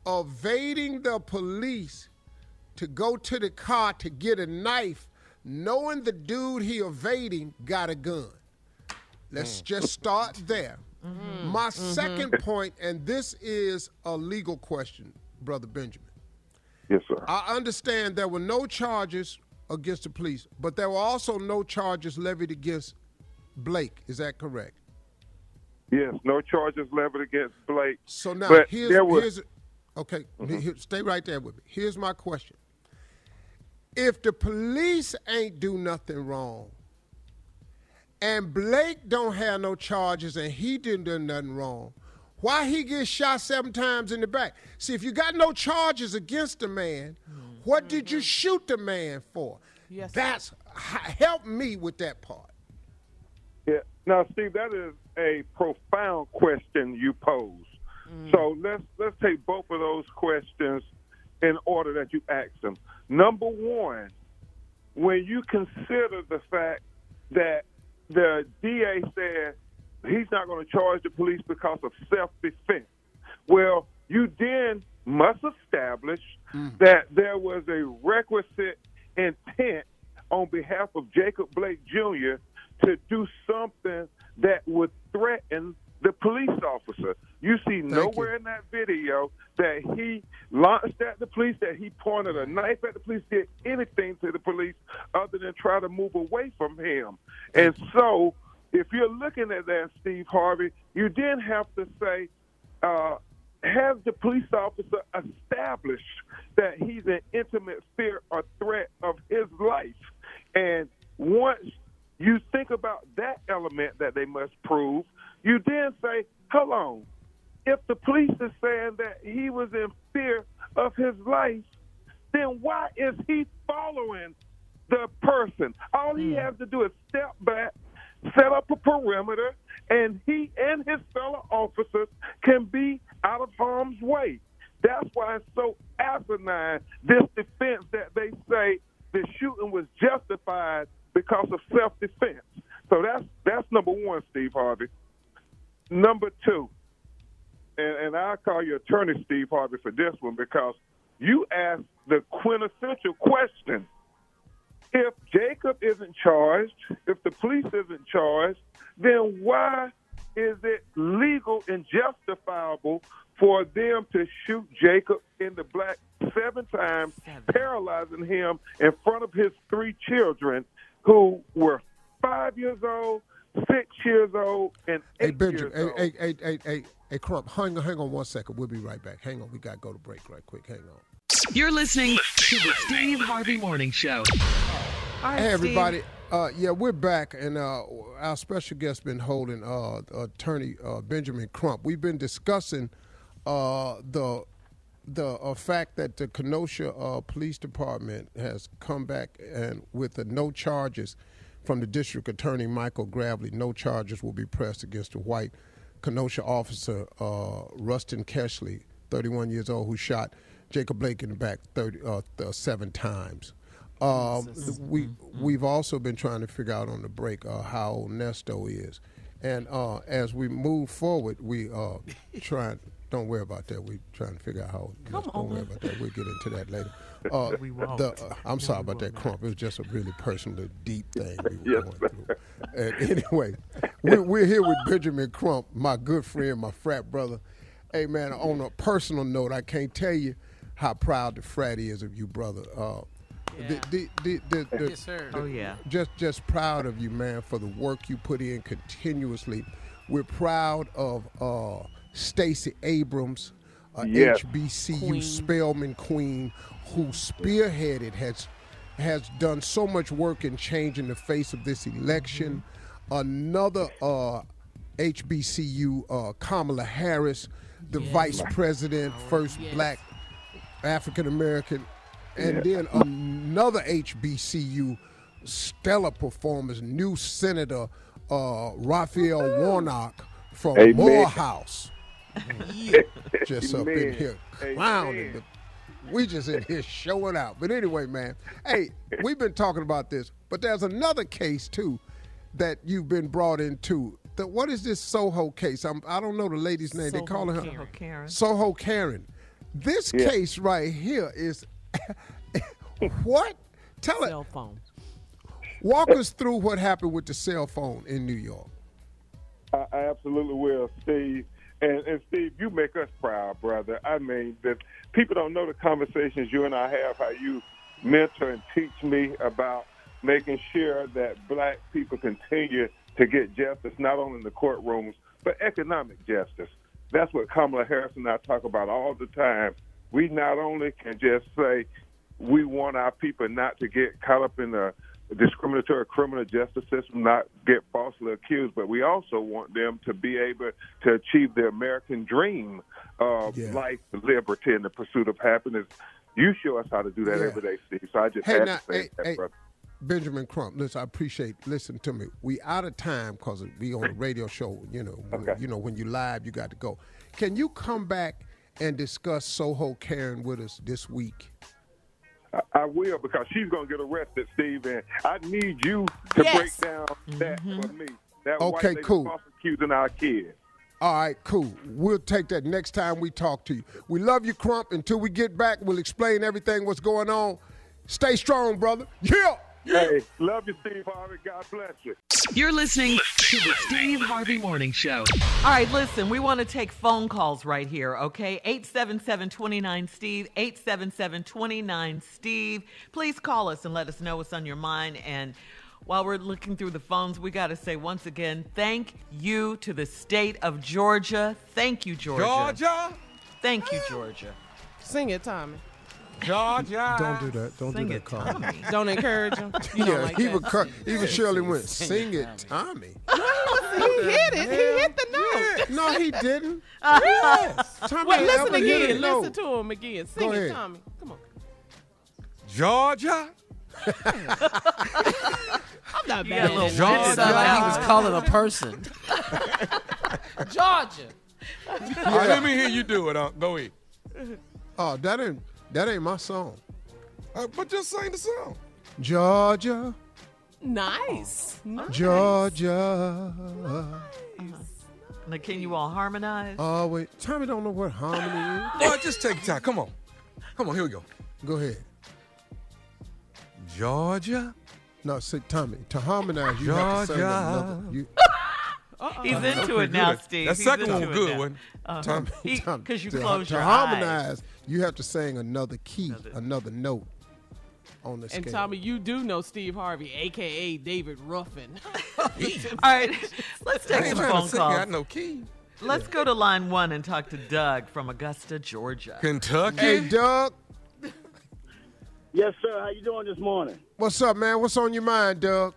evading the police to go to the car to get a knife, knowing the dude he evading got a gun. Let's mm. just start there. Mm-hmm. My mm-hmm. second point, and this is a legal question, Brother Benjamin. Yes, sir. I understand there were no charges against the police, but there were also no charges levied against Blake. Is that correct? Yes, no charges levied against Blake. So now But here's there was- here's okay. Mm-hmm. here- stay right there with me. Here's my question: If the police ain't do nothing wrong, and Blake don't have no charges and he didn't do nothing wrong, why he get shot seven times in the back? See, if you got no charges against the man, what did you shoot the man for? Yes. That's h- help me with that part. Yeah. Now, Steve, that is a profound question you pose. Mm. So let's let's take both of those questions in order that you ask them. Number one, when you consider the fact that the DA said he's not going to charge the police because of self-defense, well, you then must establish mm. that there was a requisite intent on behalf of Jacob Blake Jr. to do something that would threaten the police officer. You see nowhere in that video that he launched at the police, that he pointed a knife at the police, did anything to the police other than try to move away from him. And so, if you're looking at that, Steve Harvey, you then have to say, uh, has the police officer established that he's an intimate fear or threat of his life? And once you think about that element that they must prove, you then say, hold on, if the police is saying that he was in fear of his life, then why is he following the person? All he hmm. has to do is step back, set up a perimeter, and he and his fellow officers can be out of harm's way. That's why it's so asinine, this defense that they say the shooting was justified because of self-defense. So that's that's number one, Steve Harvey. Number two, and, and I'll call your attorney Steve Harvey for this one because you asked the quintessential question. If Jacob isn't charged, if the police isn't charged, then why is it legal and justifiable for them to shoot Jacob in the black seven times, paralyzing him in front of his three children who were five years old, six years old, and Hey, eight Benjamin. years Hey, old? hey, hey, hey, hey, hey, Crump. Hang on, hang on one second. We'll be right back. Hang on. We got to go to break right quick. Hang on. You're listening to the Steve Harvey Morning Show. All right, Hey, Steve. everybody. Uh, yeah, we're back, and uh, our special guest been holding uh, attorney uh, Benjamin Crump. We've been discussing uh, the the uh, fact that the Kenosha uh, Police Department has come back and with the no charges from the District Attorney Michael Graveley. No charges will be pressed against a white Kenosha officer, uh, Rusten Keshley, 31 years old, who shot Jacob Blake in the back 30, uh, th- seven times. Uh, we we've also been trying to figure out on the break uh, how old Nesto is, and uh, as we move forward, we uh, *laughs* trying. Don't worry about that. We're trying to figure out how. old Come Don't worry about that. We'll get into that later. Uh, *laughs* We won't. the, uh, I'm sorry about that, Crump. It was just a really personal, deep thing we were going through. And *laughs* anyway, we're, we're here with Benjamin Crump, my good friend, my frat brother. Hey, man, on a personal note, I can't tell you how proud the frat is of you, brother. Uh, the, the, the, the, the, Yes, sir. Oh, yeah. just just proud of you, man, for the work you put in continuously. We're proud of uh, Stacey Abrams, uh, Yes. HBCU Queen. Spelman Queen, who spearheaded has has done so much work in changing the face of this election. Another uh, HBCU, uh, Kamala Harris, the vice president, first Yes. black African American, and then another HBCU stellar performance, new Senator uh, Raphael Warnock from Amen. Morehouse. *laughs* Just up in Amen. here Amen. clowning. the- We just in here showing out. But anyway, man, hey, we've been talking about this, but there's another case too that you've been brought into. The, what is this Soho case? I'm, I don't know the lady's name. they Soho calling her Karen. Karen. Soho Karen. This Yeah. case right here is *laughs* what? Tell it. Cell phone. Walk us through what happened with the cell phone in New York. I, I absolutely will, Steve. And, and Steve, you make us proud, brother. I mean, that people don't know the conversations you and I have, how you mentor and teach me about making sure that black people continue to get justice, not only in the courtrooms, but economic justice. That's what Kamala Harris and I talk about all the time. We not only can just say we want our people not to get caught up in the discriminatory criminal justice system, not get falsely accused, but we also want them to be able to achieve the American dream of Yeah. life, liberty, and the pursuit of happiness. You show us how to do that Yeah. every day, Steve. So I just Hey, had now, to say hey, that, hey, brother. Benjamin Crump, listen, I appreciate. Listen to me. We out of time because we on a radio show. You know, when- Okay. you know when you live, you got to go. Can you come back and discuss Soho Karen with us this week? I, I will because she's going to get arrested, Steve, and I need you to Yes. break down that mm-hmm. for me. That Okay, white cool. false accusing our kids. All right, cool. We'll take that next time we talk to you. We love you, Crump. Until we get back, we'll explain everything what's going on. Stay strong, brother. Yeah. Hey, love you, Steve Harvey. God bless you. You're listening to the Steve Harvey Morning Show. All right, listen, we want to take phone calls right here, okay? 877-29-STEVE, 877-29-STEVE. Please call us and let us know what's on your mind. And while we're looking through the phones, we got to say once again, thank you to the state of Georgia. Thank you, Georgia. Georgia, Thank you, Georgia. Sing it, Tommy. Georgia. Don't do that. Don't Sing do it, that, Carl. Don't encourage him. You Yeah, don't like even that. Cur- even Shirley went, sing it, Tommy. No, he hit it. He hit the note. No, he didn't. *laughs* Yes. Tommy Well, ain't listen ever hit a again. note. Listen to him again. Sing Go it, ahead. Tommy. Come on. Georgia. *laughs* I'm not bad. a little Georgia. that. Sound like he was calling a person. Georgia. All right, let me hear you do it. Uh, go ahead. Oh, that ain't that ain't my song. Uh, but just sing the song. Georgia, Nice. nice. Georgia. Now, can you all harmonize? Oh wait, Tommy don't know what harmony is. *laughs* Boy, just take your time. Come on. Come on, here we go. Go ahead. Georgia. No, say Tommy. To harmonize, you have to sing Georgia. another. You, *laughs* He's into it now, good. Steve. That He's second into one it was good, now. wasn't Uh, Tommy, *laughs* he- Tommy, 'cause you to, close to your harmonize, you have to sing another key, Another- another note on the And scale. Tommy, you do know Steve Harvey, aka David Ruffin. *laughs* *laughs* All right, let's take some phone to sing. I calls. no key. Let's go to line one and talk to Doug from Augusta, Georgia. Kentucky. hey, Doug, Yes, sir. How you doing this morning? what's up, man? What's on your mind, Doug?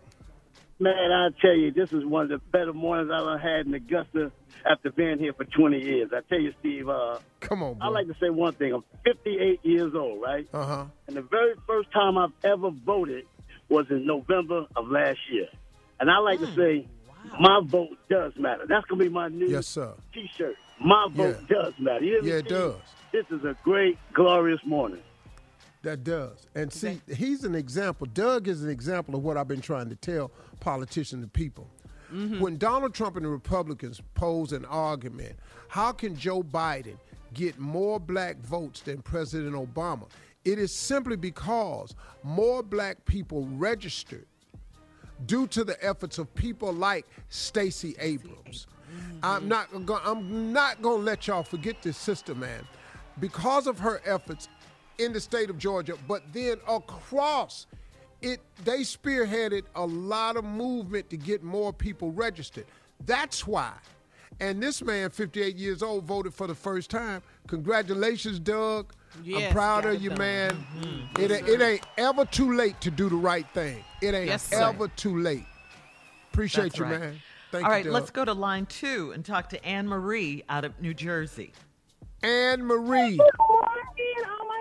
Man, I tell you, this is one of the better mornings I've ever had in Augusta after being here for 20 years. I tell you, Steve, uh, Come on, bro. I like to say one thing. I'm 58 years old, right? uh huh. And the very first time I've ever voted was in November of last year. And I like to say, my vote does matter. That's going to be my new Yes, sir. T-shirt. My vote Yeah. does matter. You hear Yeah, it does. This is a great, glorious morning. That does. And see, he's an example. Doug is an example of what I've been trying to tell politicians and people. Mm-hmm. When Donald Trump and the Republicans pose an argument, how can Joe Biden get more black votes than President Obama? It is simply because more black people registered due to the efforts of people like Stacey Abrams. I'm mm-hmm. not go- I'm not going to let y'all forget this sister man because of her efforts in the state of Georgia, but then across it they spearheaded a lot of movement to get more people registered. That's why. And this man, 58 years old, voted for the first time. Congratulations, Doug. Yes, I'm proud of you, done. man. Mm-hmm. It, ain't- it ain't ever too late to do the right thing. It ain't Yes, ever too late. Appreciate That's you, right. man. Thank All you, right, Doug. let's go to line two and talk to Anne Marie out of New Jersey. Anne Marie.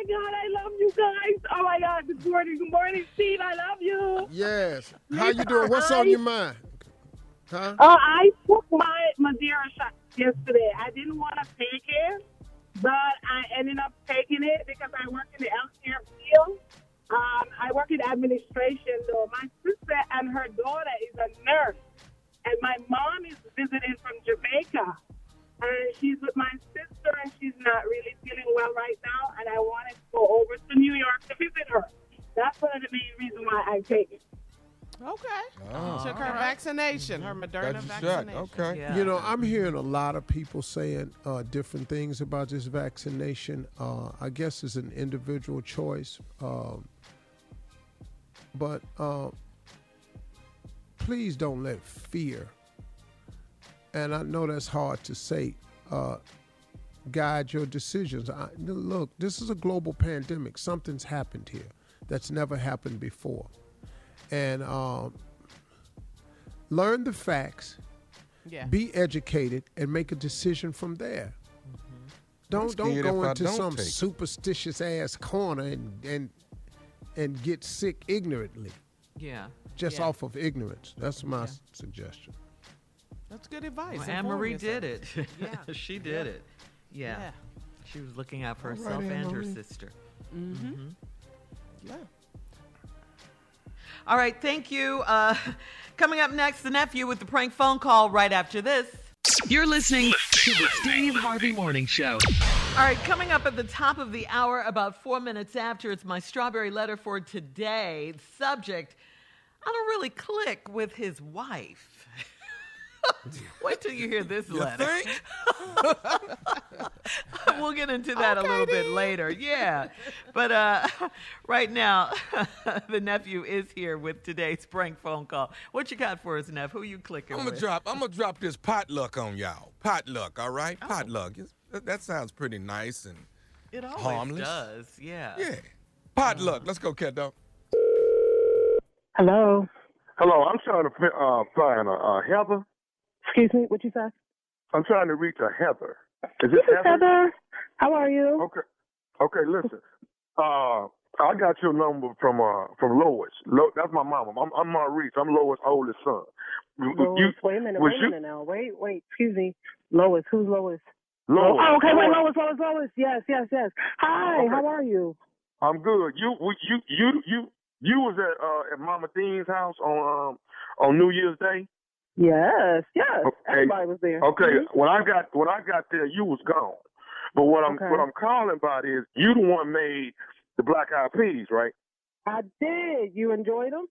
God, I love you guys. Oh my God, good morning. Good morning, Steve. I love you. Yes. How you doing? What's on your mind? Huh? Uh, I took my Moderna shot yesterday. I didn't want to take it, but I ended up taking it because I work in the healthcare field. Um, I work in administration, though. My sister and her daughter is a nurse, and my mom is visiting from Jamaica. And she's with my sister, and she's not really feeling well right now. And I wanted to go over to New York to visit her. That's one of the main reasons why I take it. Okay. Oh. Took her vaccination, her Moderna Got your shot. vaccination. Okay. Yeah. You know, I'm hearing a lot of people saying uh, different things about this vaccination. Uh, I guess it's an individual choice. Um, but uh, please don't let fear, and I know that's hard to say, uh, guide your decisions. I, look, this is a global pandemic. Something's happened here that's never happened before. And um, learn the facts Yeah. be educated and make a decision from there. Don't don't go into don't some superstitious ass corner and and and get sick ignorantly Yeah. just Yeah. off of ignorance. That's my s- suggestion. That's good advice. Well, Anne Marie did it. *laughs* Yeah. *laughs* she did Yeah. it. Yeah. Yeah. She was looking out for All right, herself Anne and her Marie. sister. Mm-hmm. Yeah. All right, thank you. Uh, *laughs* coming up next, the nephew with the prank phone call right after this. You're listening to the Steve Harvey Morning Show. All right, coming up at the top of the hour, about four minutes after, it's my strawberry letter for today. Subject I don't really click with his wife. *laughs* Wait till you hear this You letter. think? *laughs* we'll get into that a little bit later. Yeah. But uh, *laughs* right now, the nephew is here with today's prank phone call. What you got for us, Neff? Who you clicking I'm gonna drop. I'm gonna drop this potluck on y'all. Potluck, all right? Oh. Potluck. That- that sounds pretty nice and It always harmless. does. Yeah. yeah. Potluck. Let's go, cat dog. Hello. Hello, I'm trying to uh, find uh, uh, Heather. Excuse me, what you say? I'm trying to reach a Heather. Is This is Heather. How are you? Okay. Okay, listen. Uh, I got your number from uh from Lois. Lo- that's my mama. I'm, I'm Maurice. I'm Lois' oldest son. Lois, you- wait a minute, wait you- a minute now. Wait, wait, excuse me. Lois, who's Lois? Lois. Oh, okay, wait, Lois. Lois, Lois, Lois. Yes, yes, yes. Hi, Okay. how are you? I'm good. You you you you you was at uh at Mama Dean's house on um on New Year's Day. Yes, yes. Okay. Everybody was there. Okay, Mhm. when I got when I got there, you was gone. But what I'm Okay. what I'm calling about is you the one made the black eyed peas, right? I did. You enjoyed them?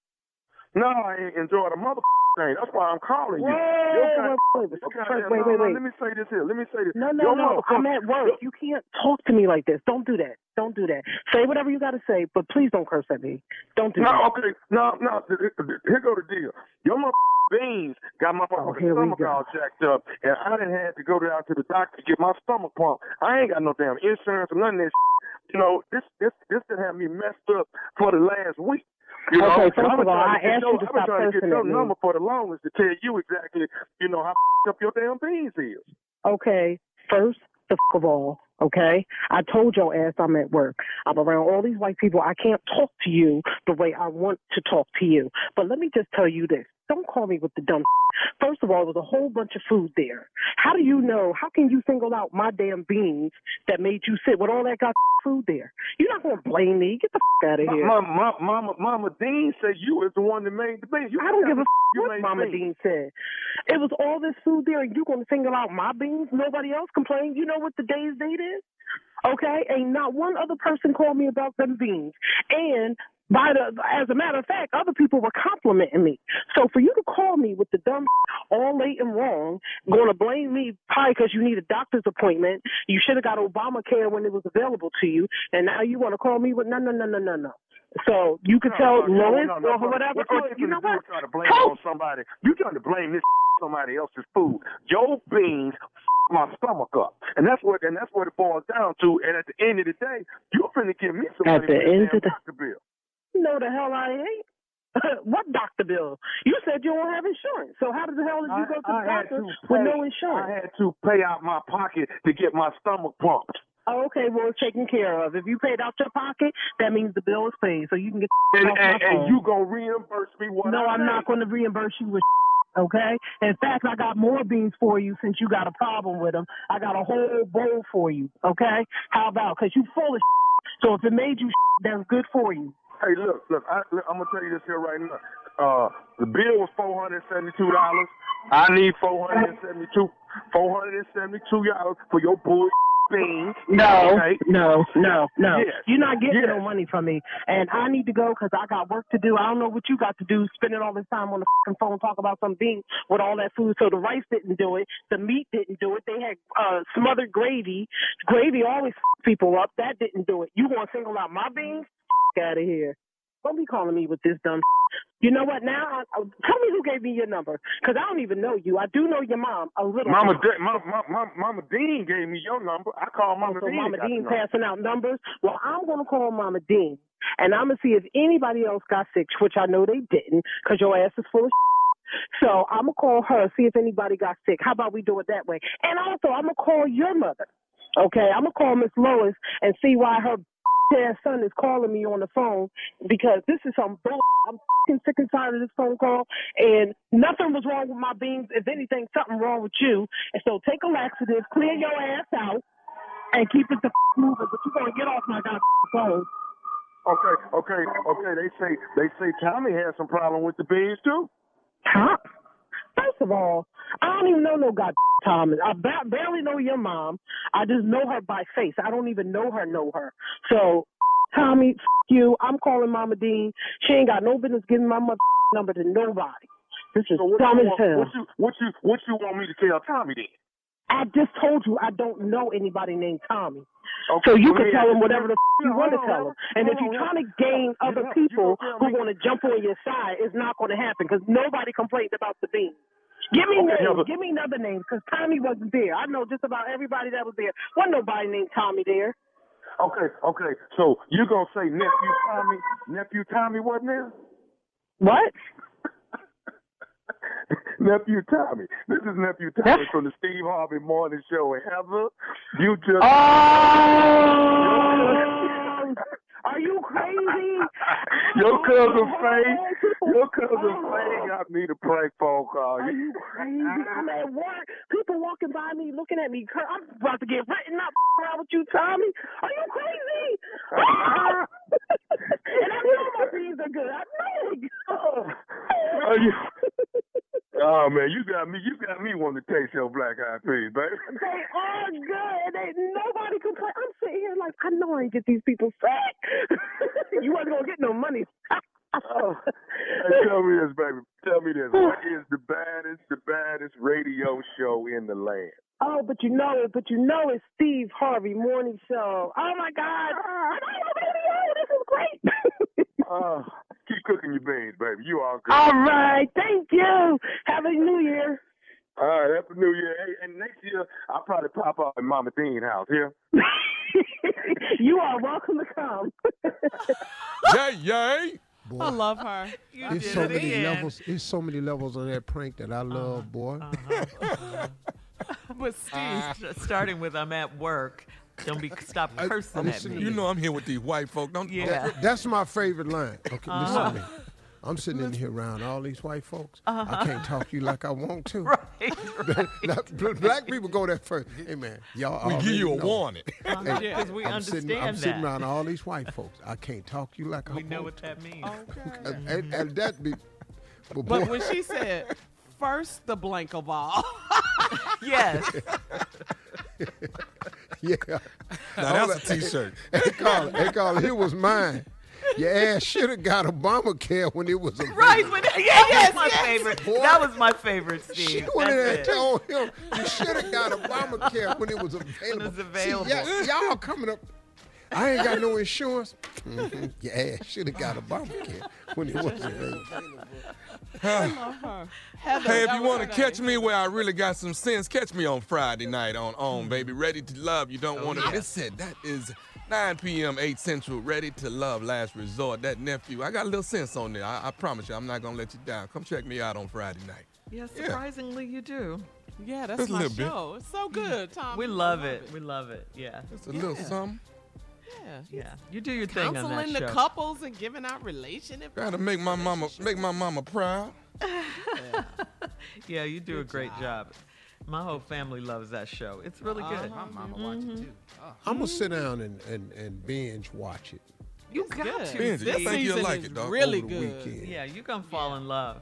No, I enjoyed a mother thing. That's why I'm calling you. Wait, wait, wait, wait, wait, wait, wait. Let me say this here. Let me say this. No, no, Your no. I'm at work. You can't talk to me like this. Don't do that. Don't do that. Say whatever you got to say, but please don't curse at me. Don't do No, that. okay. No, no. Here go the deal. Your mother beans got my Oh, motherfucking here we stomach all jacked up, and I didn't have to go down to the doctor to get my stomach pumped. I ain't got no damn insurance or none of this. shit. You know, this this this done have me messed up for the last week. You know, Okay, first I've of all, I to asked you to I've been stop trying to get your number for the longest to tell you exactly, you know, how up your damn beans is. Okay, first the f- of all, okay? I told your ass I'm at work. I'm around all these white people. I can't talk to you the way I want to talk to you. But let me just tell you this. Don't call me with the dumb First of all, there was a whole bunch of food there. How do you know? How can you single out my damn beans that made you sit with all that got food there? You're not going to blame me. Get the f- out of here. Mama, Mama, Mama, Mama Dean said you was the one that made the beans. You I don't give a f- what Mama beans. Dean said. It was all this food there, and you're going to single out my beans? Nobody else complained. You know what the day's date is? Okay, ain't not one other person called me about them beans. And by the, as a matter of fact, other people were complimenting me. So for you to call me with the dumb *laughs* all late and wrong, going to blame me probably because you need a doctor's appointment. You should have got Obamacare when it was available to you, and now you want to call me with no, no, no, no, no, no. So you could tell no, Lois no, no, or no. whatever. What you, know what? is Trying to blame on somebody. You're trying to blame this somebody else's food. Your beans f- my stomach up, and that's what and that's what it boils down to. And at the end of the day, you're finna give me some At the end of the- doctor bill. No, the hell I ain't. *laughs* what doctor bill? You said you don't have insurance. So how the hell did you go to the I had doctor to with no insurance? I had to pay out my pocket to get my stomach pumped. Oh, okay, well it's taken care of. If you paid out your pocket, that means the bill is paid, so you can get the And, and, and you gonna reimburse me what No, I I'm not going to reimburse you with. Okay. In fact, I got more beans for you since you got a problem with them. I got a whole bowl for you. Okay. How about? Because you full of. *laughs* So if it made you, *laughs* that's good for you. Hey, look, look, I, I'm gonna tell you this here right now. Uh, the bill was four hundred seventy-two dollars. I need four hundred seventy-two, four hundred seventy-two dollars for your bull beans. No, okay? no, no, no. Yes. You're not getting Yes. no money from me, and I need to go because I got work to do. I don't know what you got to do, spending all this time on the fucking phone talking about some beans with all that food. So the rice didn't do it, the meat didn't do it. They had uh, smothered gravy. Gravy always f- people up. That didn't do it. You want to single out my beans? out of here. Don't be calling me with this dumb. You know what? Now, I, I, tell me who gave me your number, because I don't even know you. I do know your mom a little. Mama. De- Mama, Mama, Mama Dean gave me your number. I called Mama so Dean. Mama Dean passing out numbers. Well, I'm going to call Mama Dean, and I'm going to see if anybody else got sick, which I know they didn't, because your ass is full of. So I'm gonna call her, see if anybody got sick. How about we do it that way? And also, I'm gonna call your mother. Okay, I'm gonna call Miss Lois and see why her ass son is calling me on the phone because this is some bull. I'm sick and tired of this phone call, and nothing was wrong with my beans. If anything, something wrong with you. And so take a laxative, clear your ass out, and keep it the f- moving. But you're gonna get off my goddamn phone. Okay, okay, okay. They say they say Tommy has some problem with the beans too. Huh? First of all, I don't even know no god Thomas. I ba- barely know your mom. I just know her by face. I don't even know her, know her. So, Tommy, f- you. I'm calling Mama Dean. She ain't got no business giving my mother number to nobody. This is So what dumb you as want, hell. what you what you what you want me to tell Tommy then? I just told you I don't know anybody named Tommy. Okay, So you can tell him whatever the f- you want to tell him. And if you're trying to gain other people who want to jump on your side, it's not going to happen because nobody complained about the beans. Give me Okay, names. Give me another name because Tommy wasn't there. I know just about everybody that was there. Wasn't nobody named Tommy there. Okay, okay. So you're gonna say nephew Tommy nephew Tommy wasn't there? What? *laughs* Nephew Tommy. This is Nephew Tommy from the Steve Harvey Morning Show. And Heather, you just. Oh! *laughs* Are *laughs* you crazy? Your cousin Faye, your cousin Faye got me the prank phone call. Are you crazy? I'm at work. People walking by me, looking at me. I'm about to get written up around with you, Tommy. Are you crazy? and I know my beans are good. I know they good. Are you? Oh man, you got me. You got me wanting to taste your black eyed peas, baby. *laughs* They are good. and They nobody complain. I'm sitting here like I know I ain't get these people sick. *laughs* you wasn't gonna get no money. *laughs* Oh. Hey, tell me this, baby. Tell me this. What is the baddest, the baddest radio show in the land? Oh, but you know it. But you know it's Steve Harvey Morning Show. Oh my God! I'm on the radio. This is great. Uh, keep cooking your beans, baby. You all good. All right, thank you. Have a new year. All right, happy New Year. Hey, and next year I'll probably pop up at Mama Dean house here. *laughs* you are welcome to come. *laughs* Yay, yay. Boy, I love her. It's so many levels. It's so many levels on that prank that I Uh-huh. love, boy. Uh-huh. Uh-huh. *laughs* But Steve, ah. starting with I'm at work. Don't be stop cursing at me. You know I'm here with these white folk. Don't Yeah. That's my favorite line. Okay, listen Uh-huh. to me. *laughs* I'm sitting in here around all these white folks. I can't talk to you like I want to. Right, Now, bl- Black people go there first. Hey man, y'all. We give you a know. warning. Uh-huh, yeah, 'cause we I'm sitting, I'm understand sitting around all these white folks. I can't talk to you like I want. To. We know want what that means. to. *laughs* And, and, and that be. But, But boy, when she said, first the blank of all. *laughs* yes. *laughs* yeah. Now that's a t-shirt. *laughs* Hey, Carla, hey, Carla, here was mine. Your ass should have got Obamacare when it was available. *laughs* Right. When, yeah, that was my favorite. Boy. That was my favorite, Steve. She went in there and it. told him you should have got Obamacare when it was available. it's available. See, y'all, y'all coming up. I ain't got no insurance. Mhm. Your ass should have got Obamacare when it was available. I love her. Heather, Hey, if you want to catch me where I really got some sense, catch me on Friday night on On, mm-hmm. baby. Ready to Love. You don't want to miss it. That is 9 p.m., 8 Central. Ready to Love, Last Resort. That nephew. I got a little sense on there. I, I promise you, I'm not going to let you down. Come check me out on Friday night. Yeah, surprisingly, you do. Yeah, that's Just a my little bit. show. It's so good, Tom. We love it. We love it. Yeah. Just a little something. Yeah. Yeah. You do your thing on that Counseling the show. couples and giving out relationship. Gotta make my mama make my mama proud. *laughs* Yeah, you do a great job. My whole family loves that show. It's really oh, good. My mama watch it mm-hmm. too. Oh. I'm gonna sit down and, and, and binge watch it You got good. to. Binge it. I Steve. think you'll season like is it, dog. really good. weekend. Yeah, you're gonna fall in love.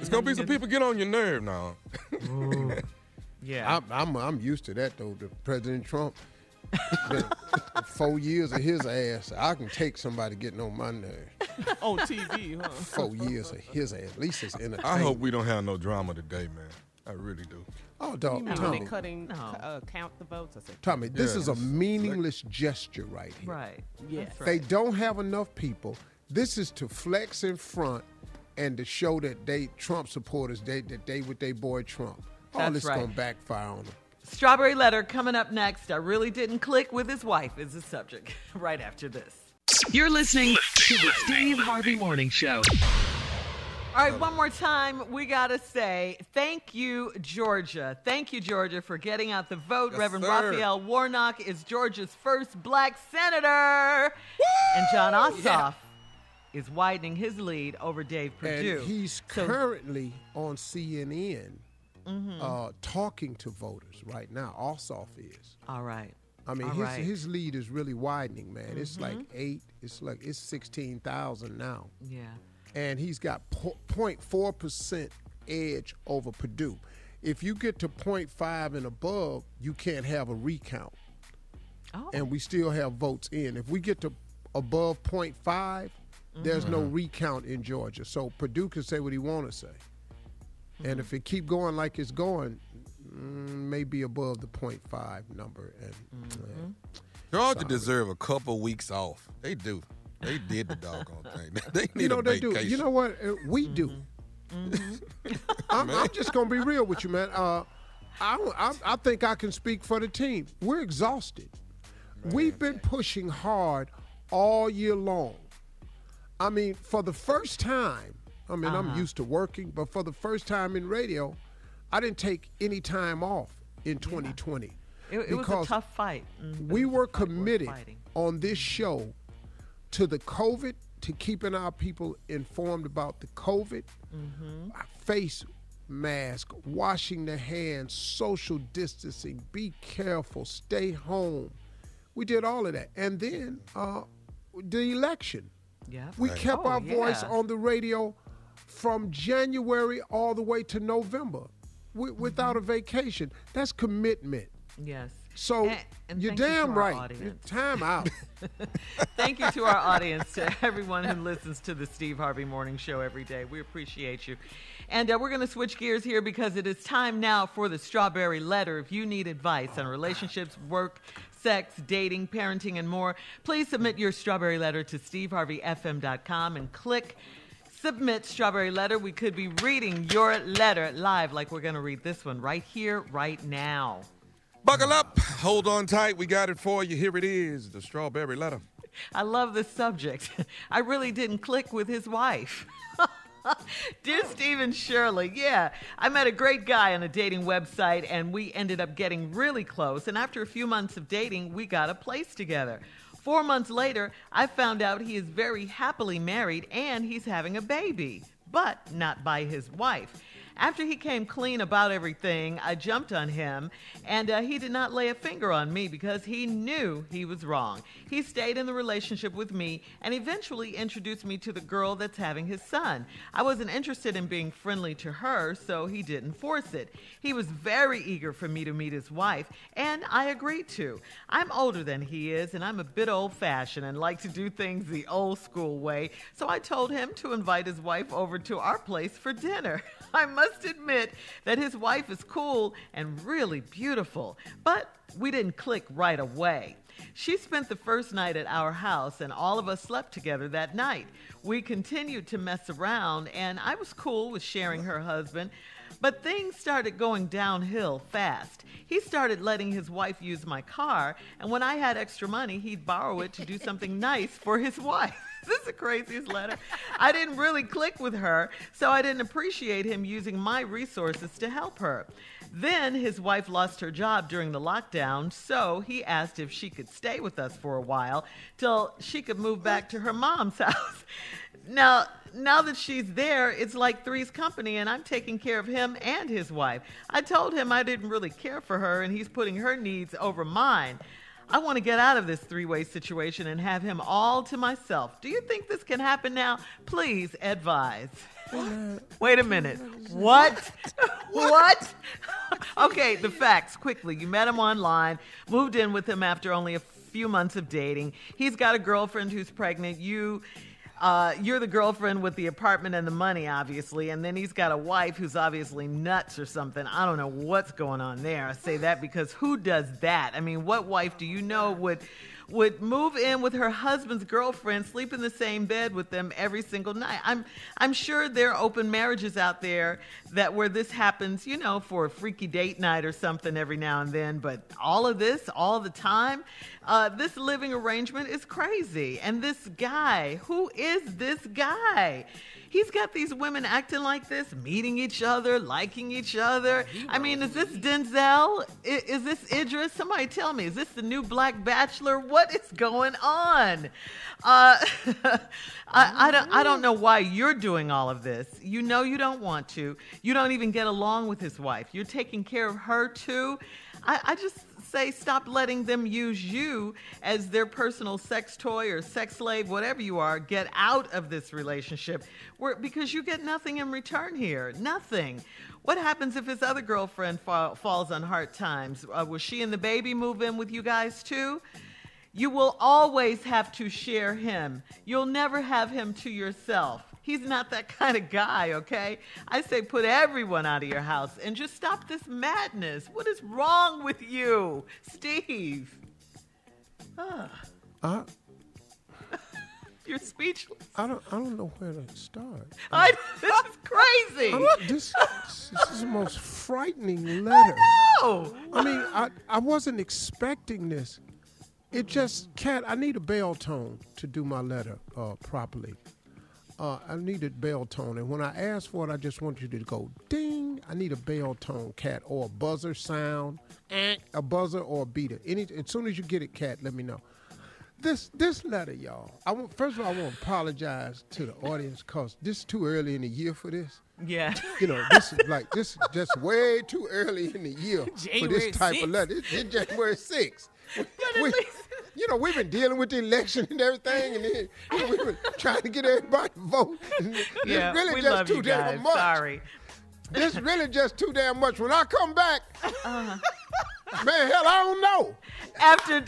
It's gonna be some people get on your nerve now. *laughs* *laughs* Yeah. I'm, I'm I'm used to that though. The President Trump, the *laughs* four years of his ass, I can take somebody getting on my nerves. *laughs* on TV, huh? Four years of his ass. At least it's entertaining. I hope we don't have no drama today, man. I really do. Oh, dog, You mean when Tommy, they cutting, No. uh, count the votes? I said, Tommy, this Yeah. is a meaningless gesture right here. right. Yes. That's They right. don't have enough people. This is to flex in front and to show that they Trump supporters they that they with their boy Trump. All That's this right. gonna backfire on them. Strawberry letter coming up next. I really didn't click with his wife is the subject. *laughs* right after this. You're listening to the Steve Harvey Morning Show. All right, one more time, we got to say thank you, Georgia. Thank you, Georgia, for getting out the vote. Yes, Reverend sir. Raphael Warnock is Georgia's first black senator. And Jon Ossoff is widening his lead over Dave Perdue. And he's So- currently on CNN Mhm. uh, talking to voters right now. Ossoff is. All right. I mean, All his right. his lead is really widening, man. It's like Mhm. eight. It's like it's sixteen thousand now. Yeah. and he's got po- 0.4 percent edge over Perdue. If you get to 0.5 and above, you can't have a recount, Oh. and we still have votes in. If we get to above 0.5, there's no Mm-hmm. recount in Georgia. So Perdue can say what he want to say, Mm-hmm. and if it keep going like it's going, mm, maybe above the 0.5 number. And Mm-hmm. Georgia deserve a couple weeks off. They do. They did the doggone thing. *laughs* They need you know a they vacation. do. You know what? Uh, we do. I'm, I'm *laughs* just gonna be real with you, man. Uh, I, I I think I can speak for the team. We're exhausted. We've been pushing hard all year long. I mean, for the first time I mean, I'm Uh-huh. used to working, but for the first time in radio, I didn't take any time off in 2020. It, it was a tough fight. Mhm, we were a fight worth committed on this show to the COVID, to keeping our people informed about the COVID, Mm-hmm. face mask, washing their hands, social distancing, be careful, stay home. We did all of that. And then uh, the election. Yeah. We Right. kept Oh, our voice on the radio from January all the way to November wi- without a vacation. That's commitment. Yes. So And- and you're thank you damn right. audience. Time out. *laughs* Thank you to our audience, to everyone who listens to the Steve Harvey Morning Show every day. We appreciate you. And uh, we're going to switch gears here because it is time now for the Strawberry Letter. If you need advice on relationships, work, sex, dating, parenting, and more, please submit your Strawberry Letter to steveharveyfm.com and click Submit Strawberry Letter. We could be reading your letter live, like we're going to read this one right here, right now. Buckle up, hold on tight. We got it for you. Here it is the strawberry letter. *laughs* I love this subject. *laughs* I really didn't click with his wife. *laughs* Dear Stephen Shirley, yeah, I met a great guy on a dating website and we ended up getting really close. And after a few months of dating, we got a place together. Four months later, I found out he is very happily married and he's having a baby, but not by his wife. After he came clean about everything, I jumped on him, and uh, he did not lay a finger on me because he knew he was wrong. He stayed in the relationship with me and eventually introduced me to the girl that's having his son. I wasn't interested in being friendly to her, so he didn't force it. He was very eager for me to meet his wife, and I agreed to. I'm older than he is, and I'm a bit old fashioned and like to do things the old school way, so I told him to invite his wife over to our place for dinner. *laughs* I must admit that his wife is cool and really beautiful, but we didn't click right away. She spent the first night at our house, and all of us slept together that night. We continued to mess around, and I was cool with sharing her husband. But things started going downhill fast. He started letting his wife use my car, and when I had extra money, he'd borrow it to do something nice for his wife. *laughs* This is the craziest letter. I didn't really click with her, so I didn't appreciate him using my resources to help her. Then his wife lost her job during the lockdown, so he asked if she could stay with us for a while till she could move back to her mom's *laughs* house. Now, now that she's there, it's like three's company, and I'm taking care of him and his wife. I told him I didn't really care for her, and he's putting her needs over mine. I want to get out of this three way situation and have him all to myself. Do you think this can happen now? Please advise. Wait a minute. *laughs* What? what? okay, the facts quickly. You met him online, moved in with him after only a few months of dating. He's got a girlfriend who's pregnant. You. Uh, you're the girlfriend with the apartment and the money, obviously, and then he's got a wife who's obviously nuts or something. I don't know what's going on there. I say that because who does that? I mean, what wife do you know would would move in with her husband's girlfriend, sleep in the same bed with them every single night. I'm I'm sure there are open marriages out there that where this happens, you know, for a freaky date night or something every now and then. But all of this, all the time, uh, this living arrangement is crazy. And this guy, who is this guy? He's got these women acting like this, meeting each other, liking each other. I mean, is this Denzel? I- Is this Idris? Somebody tell me, is this the new Black Bachelor? What is going on? Uh, *laughs* I, I, don't, I don't know why you're doing all of this. You know you don't want to. You don't even get along with his wife. You're taking care of her too. I, I just say stop letting them use you as their personal sex toy or sex slave, whatever you are. Get out of this relationship because you get nothing in return here. Nothing. What happens if his other girlfriend fa- falls on hard times? Uh, will she and the baby move in with you guys too? You will always have to share him. You'll never have him to yourself. He's not that kind of guy, okay? I say put everyone out of your house and just stop this madness. What is wrong with you, Steve? Ah, I, *laughs* you're speechless. I don't I don't know where to start. I, *laughs* this is crazy. I'm- this, this is the most frightening letter. No. I mean, I, I wasn't expecting this. It just, Cat, I need a bell tone to do my letter uh, properly. Uh, I need a bell tone, and when I ask for it, I just want you to go ding. I need a bell tone, cat, or a buzzer sound, eh, a buzzer or a beater. Any, as soon as you get it, cat, let me know. This this letter, y'all. I want, first of all, I want to apologize to the audience because this is too early in the year for this. Yeah. You know, this is like this is just way too early in the year *laughs* for this type 6th. of letter. It's, it's January 6th. *laughs* We- you know, we've been dealing with the election and everything, and then you know, we've been trying to get everybody to vote. And It's Yeah, really we just love too you damn guys. much. Sorry. This really just too damn much. When I come back, Uh-huh. man, hell, I don't know. After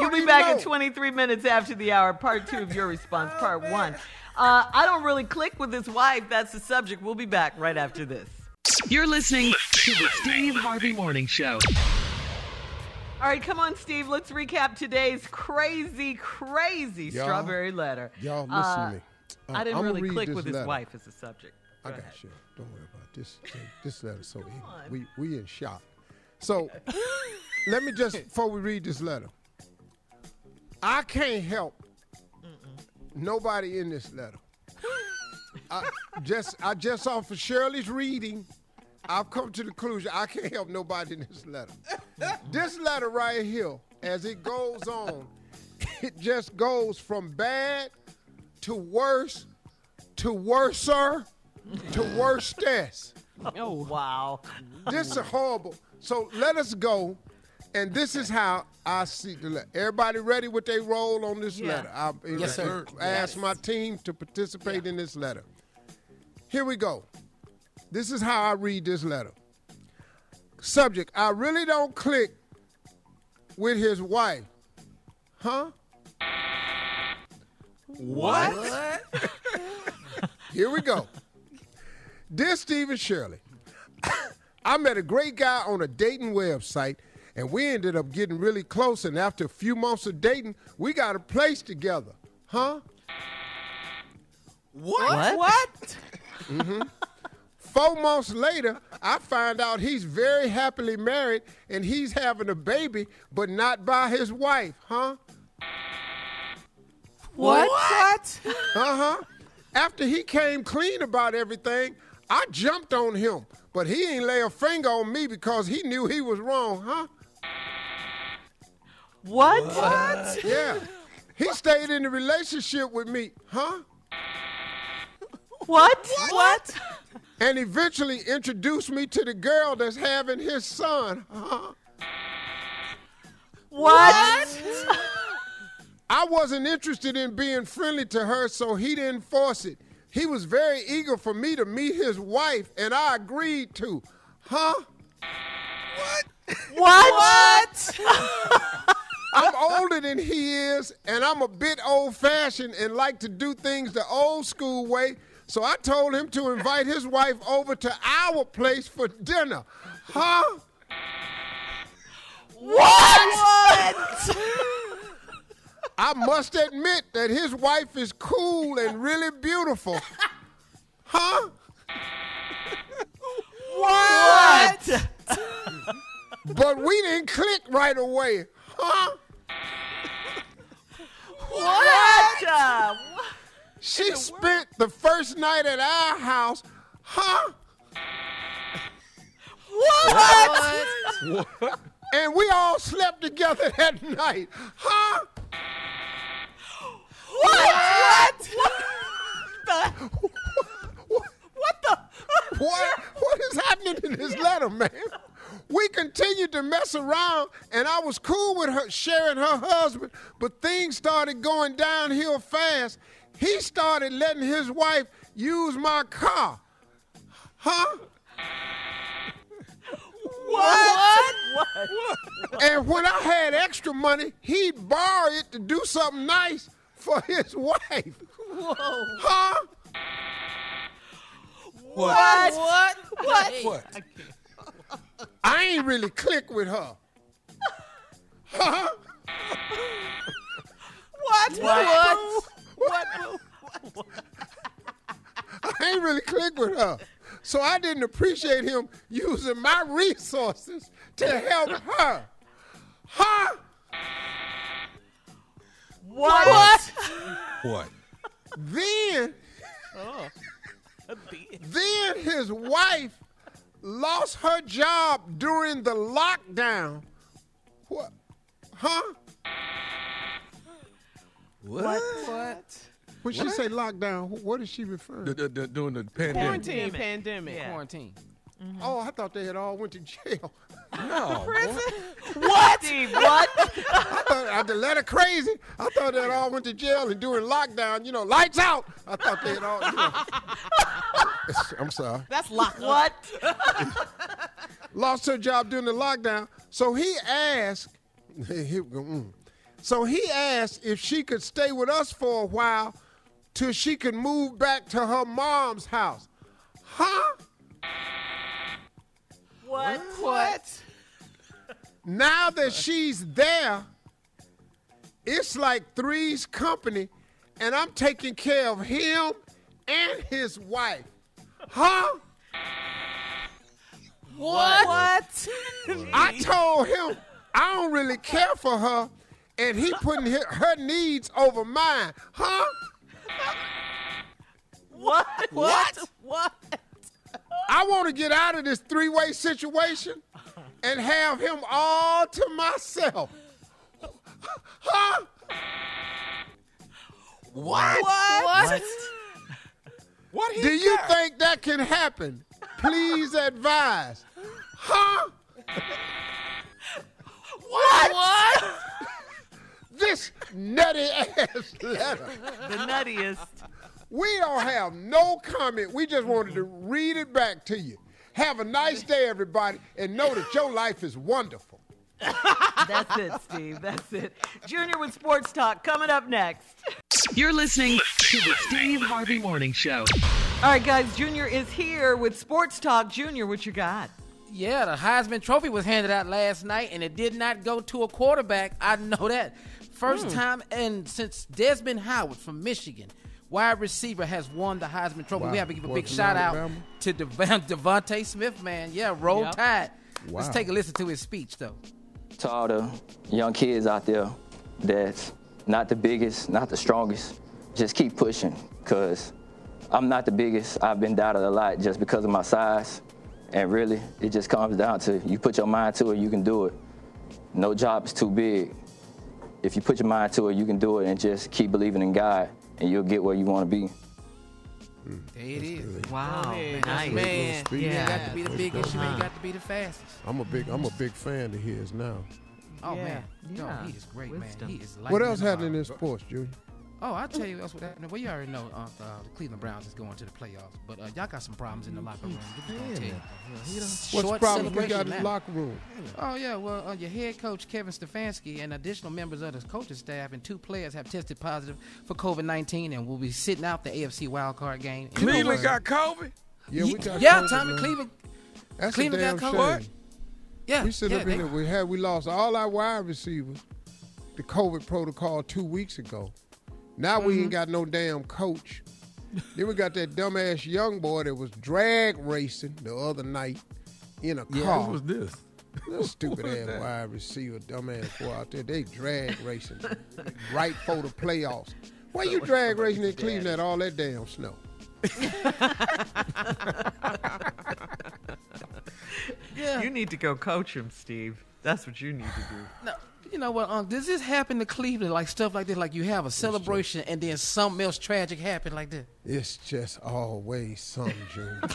you'll be even back in 23 minutes after the hour. Part two of your response. Part one. Uh, I don't really click with his wife. That's the subject. We'll be back right after this. You're listening to the Steve Harvey Morning Show. All right, come on, Steve. Let's recap today's crazy, crazy Y'all- strawberry letter. Y'all listen Uh, to me. Uh, I didn't I'ma really click with his wife as a subject. I got ahead. you. Don't worry about this. *laughs* This letter's so. We we in shock. So *laughs* let me just before we read this letter. I can't help nobody in this letter. *laughs* I just I just off of Shirley's reading, I've come to the conclusion I can't help nobody in this letter. this letter right here, as it goes on, it just goes from bad to worse to worser to worstest. Oh, wow. This is horrible. So let us go. And this is how I see the letter. Everybody ready with their role on this Yeah. letter? I, Yes, sir. I asked my team to participate in this letter. Here we go. This is how I read this letter. Subject: I really don't click with his wife. Huh? What? Here we go. Dear Stephen Shirley, *coughs* I met a great guy on a dating website, and we ended up getting really close. And after a few months of dating, we got a place together. Huh? What? What? hmm Four months later, I find out he's very happily married and he's having a baby, but not by his wife. Huh? What? What? Uh huh. After he came clean about everything, I jumped on him, but he ain't lay a finger on me because he knew he was wrong, huh? What? What? Yeah. He stayed in the relationship with me, huh? What? What? And eventually introduced me to the girl that's having his son, huh? *laughs* What? I wasn't interested in being friendly to her, so he didn't force it. He was very eager for me to meet his wife, and I agreed to. Huh? What? Why? *laughs* I'm older than he is, and I'm a bit old fashioned and like to do things the old school way. So I told him to invite his wife over to our place for dinner. Huh? What? *laughs* I must admit that his wife is cool and really beautiful. Huh? What? But we didn't click right away. Huh? What? Uh, She spent the first night at our house. Huh? What? What? And we all slept together that night. Huh? What? What? What the? What? What is happening in this letter, man? We continued to mess around, and I was cool with her sharing her husband, but things started going downhill fast. He started letting his wife use my car. Huh? What? What? what? And when I had extra money, he borrowed it to do something nice for his wife. Whoa. Huh? What? What? What? What? I ain't really click with her. Huh? What? What? What? *laughs* I ain't really click with her. So I didn't appreciate him using my resources to help her. Huh? What? What? Then Oh. Then his wife lost her job during the lockdown. What? Huh? What? What? When she What? say lockdown, wh- what is she referring? The- the- the- During the pandemic. Quarantine, pandemic. Quarantine. Oh, I thought they had all went to jail. No. *laughs* Prison? What? Steve, what? *laughs* I thought I the letter crazy. I thought they had all went to jail and during lockdown, you know, lights out. I thought they had all. You know. *laughs* I'm sorry. That's locked What? Lost her job during the lockdown, so he asked. Here we go, mm. So he asked if she could stay with us for a while till she could move back to her mom's house. Huh? What? What? Now that she's there, it's like three's company, and I'm taking care of him and his wife. Huh? What? What? I told him I don't really care for her, and he putting her, her needs over mine. Huh? What? What? What? I want to get out of this three-way situation and have him all to myself. Huh? What? What? What he Do you got? think that can happen? Please advise. Huh? What? What? This nutty ass letter. The nuttiest. We don't have no comment. We just wanted to read it back to you. Have a nice day, everybody, and know that your life is wonderful. That's it, Steve. That's it. Junior with Sports Talk coming up next. You're listening to the Steve Harvey Morning Show. All right, guys. Junior is here with Sports Talk. Junior, what you got? Yeah, the Heisman Trophy was handed out last night, and it did not go to a quarterback. I know that. First hmm. time, and since Desmond Howard from Michigan, wide receiver, has won the Heisman Trophy. Wow. We have to give a Boy big shout out Alabama. to Devon, *laughs* DeVonta Smith, man. Yeah, roll Yep. tide. Let's take a listen to his speech, though. to all the young kids out there that's not the biggest, not the strongest, just keep pushing because I'm not the biggest. I've been doubted a lot just because of my size. And really, it just comes down to you put your mind to it, you can do it. No job is too big. If you put your mind to it, you can do it and just keep believing in God and you'll get where you want to be. There it is. Wow, Man, nice. man. Speech. You ain't got to be the biggest, you ain't got to be the fastest. I'm a big I'm a big fan of his now. Oh, Yeah, man. yeah. Oh, he is great, Wisdom. man. He is What else than a happening in bomb. sports, Junior? Oh, I'll tell you else what happened. Well, you already know uh, uh, the Cleveland Browns is going to the playoffs, but uh, y'all got some problems in the locker room. Just gonna tell you. What's Short the problem we got in the locker room? Oh yeah, well, uh, your head coach Kevin Stefanski and additional members of the coaching staff and two players have tested positive for COVID-19 and will be sitting out the AFC wildcard game. Cleveland Pittsburgh. got COVID? Yeah, we got yeah, COVID, Tommy man. Cleveland. That's Cleveland a damn got shame. COVID. Yeah, We sit yeah, up in they- there. We had we lost all our wide receivers, the COVID protocol two weeks ago. Now we Mm-hmm. ain't got no damn coach. then we got that dumbass young boy that was drag racing the other night in a Yeah, car. who was this? Little *laughs* stupid Who was ass that? wide receiver, dumbass boy out there. They drag racing right for the playoffs. Why you drag racing in Cleveland at all that damn snow? yeah. *laughs* *laughs* You need to go coach him, Steve. That's what you need to do. No, you know what? Um, does this happen to Cleveland? Like stuff like this? Like you have a celebration and then something else tragic happen like this. It's just always something, Junior. *laughs*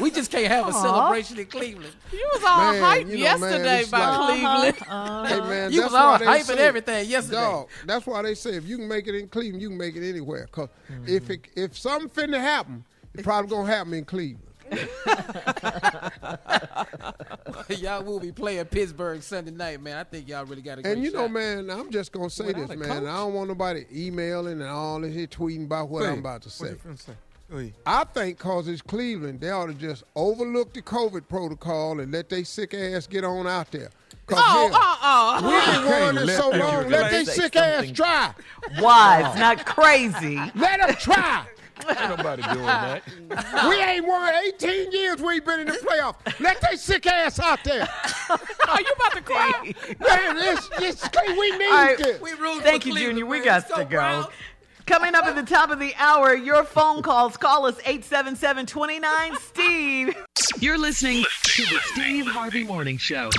We just can't have a Aw. celebration in Cleveland. You was all Man, hyped you know, man, yesterday it's by like- Cleveland. *laughs* Hey man, You that's was all why they hyping say, everything yesterday. Dog, that's why they say if you can make it in Cleveland, you can make it anywhere. because if it, if something finna happen, it probably gonna happen in Cleveland. *laughs* y'all will be playing Pittsburgh Sunday night, man. I think y'all really got a great And you know, shot. man, I'm just gonna say Without this, man. coach? I don't want nobody emailing and all this here tweeting about what Wait, I'm about to say. What you finna say? I think cause it's Cleveland, they ought to just overlook the COVID protocol and let they sick ass get on out there. Oh, hell, uh, we uh. been warning let so them long. do Let that. they sick ass try. Wives, not crazy. Let them try. Ain't nobody doing *laughs* that. we ain't won 18 years we've been in the playoffs. Let they sick ass out there. *laughs* Are you about to cry? *laughs* Man, it's, it's, we need All right, this. We rooting Thank you, Cleveland, Junior. We got Let's to go, go. Coming up at the top of the hour, your phone calls. Call us 877 29 Steve. You're listening to the Steve Harvey Morning Show.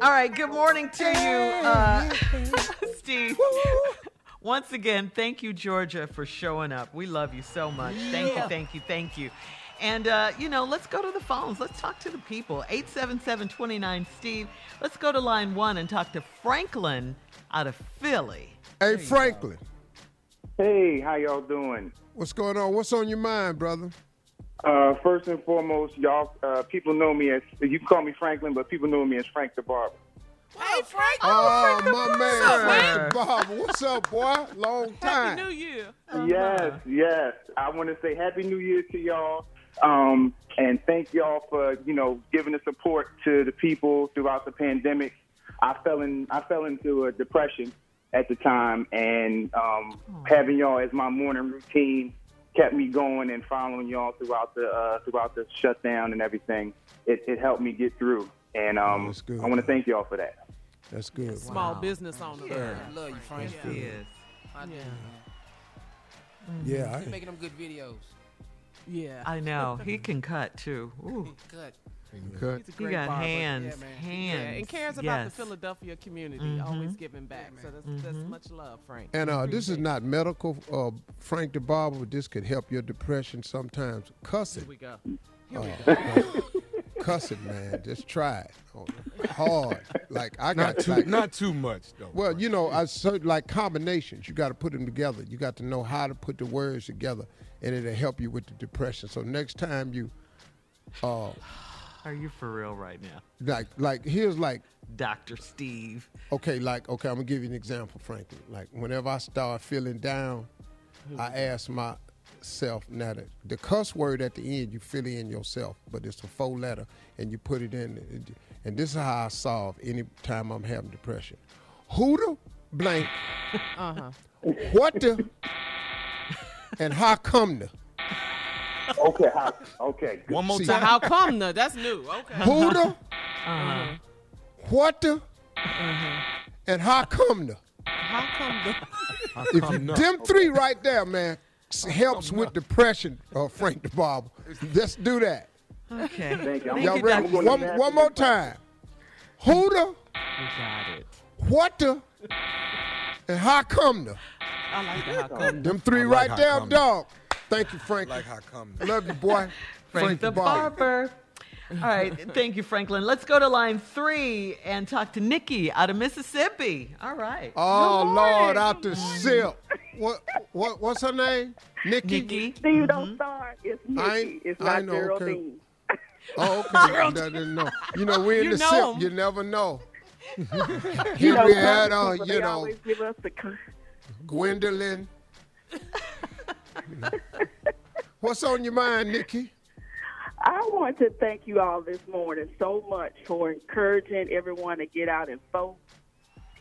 All right, good morning to you, uh, Steve. Once again, thank you, Georgia, for showing up. We love you so much. Thank you, thank you, thank you. And, uh, you know, let's go to the phones. Let's talk to the people. 877 29 Steve. Let's go to line one and talk to Franklin out of Philly. Hey, Franklin. Hey, how y'all doing? What's going on? What's on your mind, brother? Uh, first and foremost, y'all uh, people know me as you can call me Franklin, but people know me as Frank the Barber. Hey, Frank. Oh, my man, What's up, Frank man? Bob. What's up, boy? Long time. Happy New Year. Yes, yes. I want to say Happy New Year to y'all, um, and thank y'all for you know giving the support to the people throughout the pandemic. I fell in I fell into a depression at the time, and um, having y'all as my morning routine kept me going and following y'all throughout the uh, throughout the shutdown and everything. It, it helped me get through, and um, I want to thank y'all for that. That's good. Small business owner. Yeah, I love you, Frank. Yeah. He is. I do. Yeah, He's I, making them good videos. Yeah. I know. He *laughs* can cut, too. Ooh. Cut. He can cut. He's a He got barber. hands, Yeah, hands. Yeah, and cares about yes. the Philadelphia community, always giving back. So that's, that's much love, Frank. And uh, this is not medical, uh, Frank the Barber. but This could help your depression sometimes. Cuss it. it. Here we go. Uh, like, cuss *laughs* it, man. Just try it. Oh, hard. Like I got Not too, like, not too much though. Well, you know, I certain like combinations. You got to put them together. You got to know how to put the words together, and it'll help you with the depression. So next time you, uh, Are you for real right now? like, like here's like, Dr. Steve. okay, like, okay, I'm gonna give you an example, Franklin. Like, whenever I start feeling down, I ask myself, now the, the cuss word at the end, you fill in yourself, but it's a four letter, and you put it in. And this is how I solve any time I'm having depression. Who the blank? *laughs* Uh-huh. What the? and how come the? Okay, how, okay. One more See, So time. how come the? That's new. Okay. Who the? Uh-huh. What the? Uh-huh. And how come the? How come the? If you, them three right there, man, s- helps with depression, uh, Frank the Barber. Let's do that. Okay. Thank you. Y'all you, ready? Dr. One, one more time. Who the? We got it. What the? And how come the? I like the how come. Them three like right there, come. dog. Thank you, Frank. Like how come? Love you, boy. Frank, the barber. All right, thank you, Franklin. Let's go to line three and talk to Nikki out of Mississippi. All right. Oh Lord, out the silk. What? What? What's her name? Nikki. Nikki. Steve, don't start. It's I- Nikki. It's I not know, okay. Geraldine. *laughs* Oh, okay. No, no, no. You know, we're in You the know silk. 'em. You never know. *laughs* You Here know, we some had, uh, you know, always give us the. c- Gwendolyn. *laughs* What's on your mind, Nikki? I want to thank you all this morning so much for encouraging everyone to get out and vote,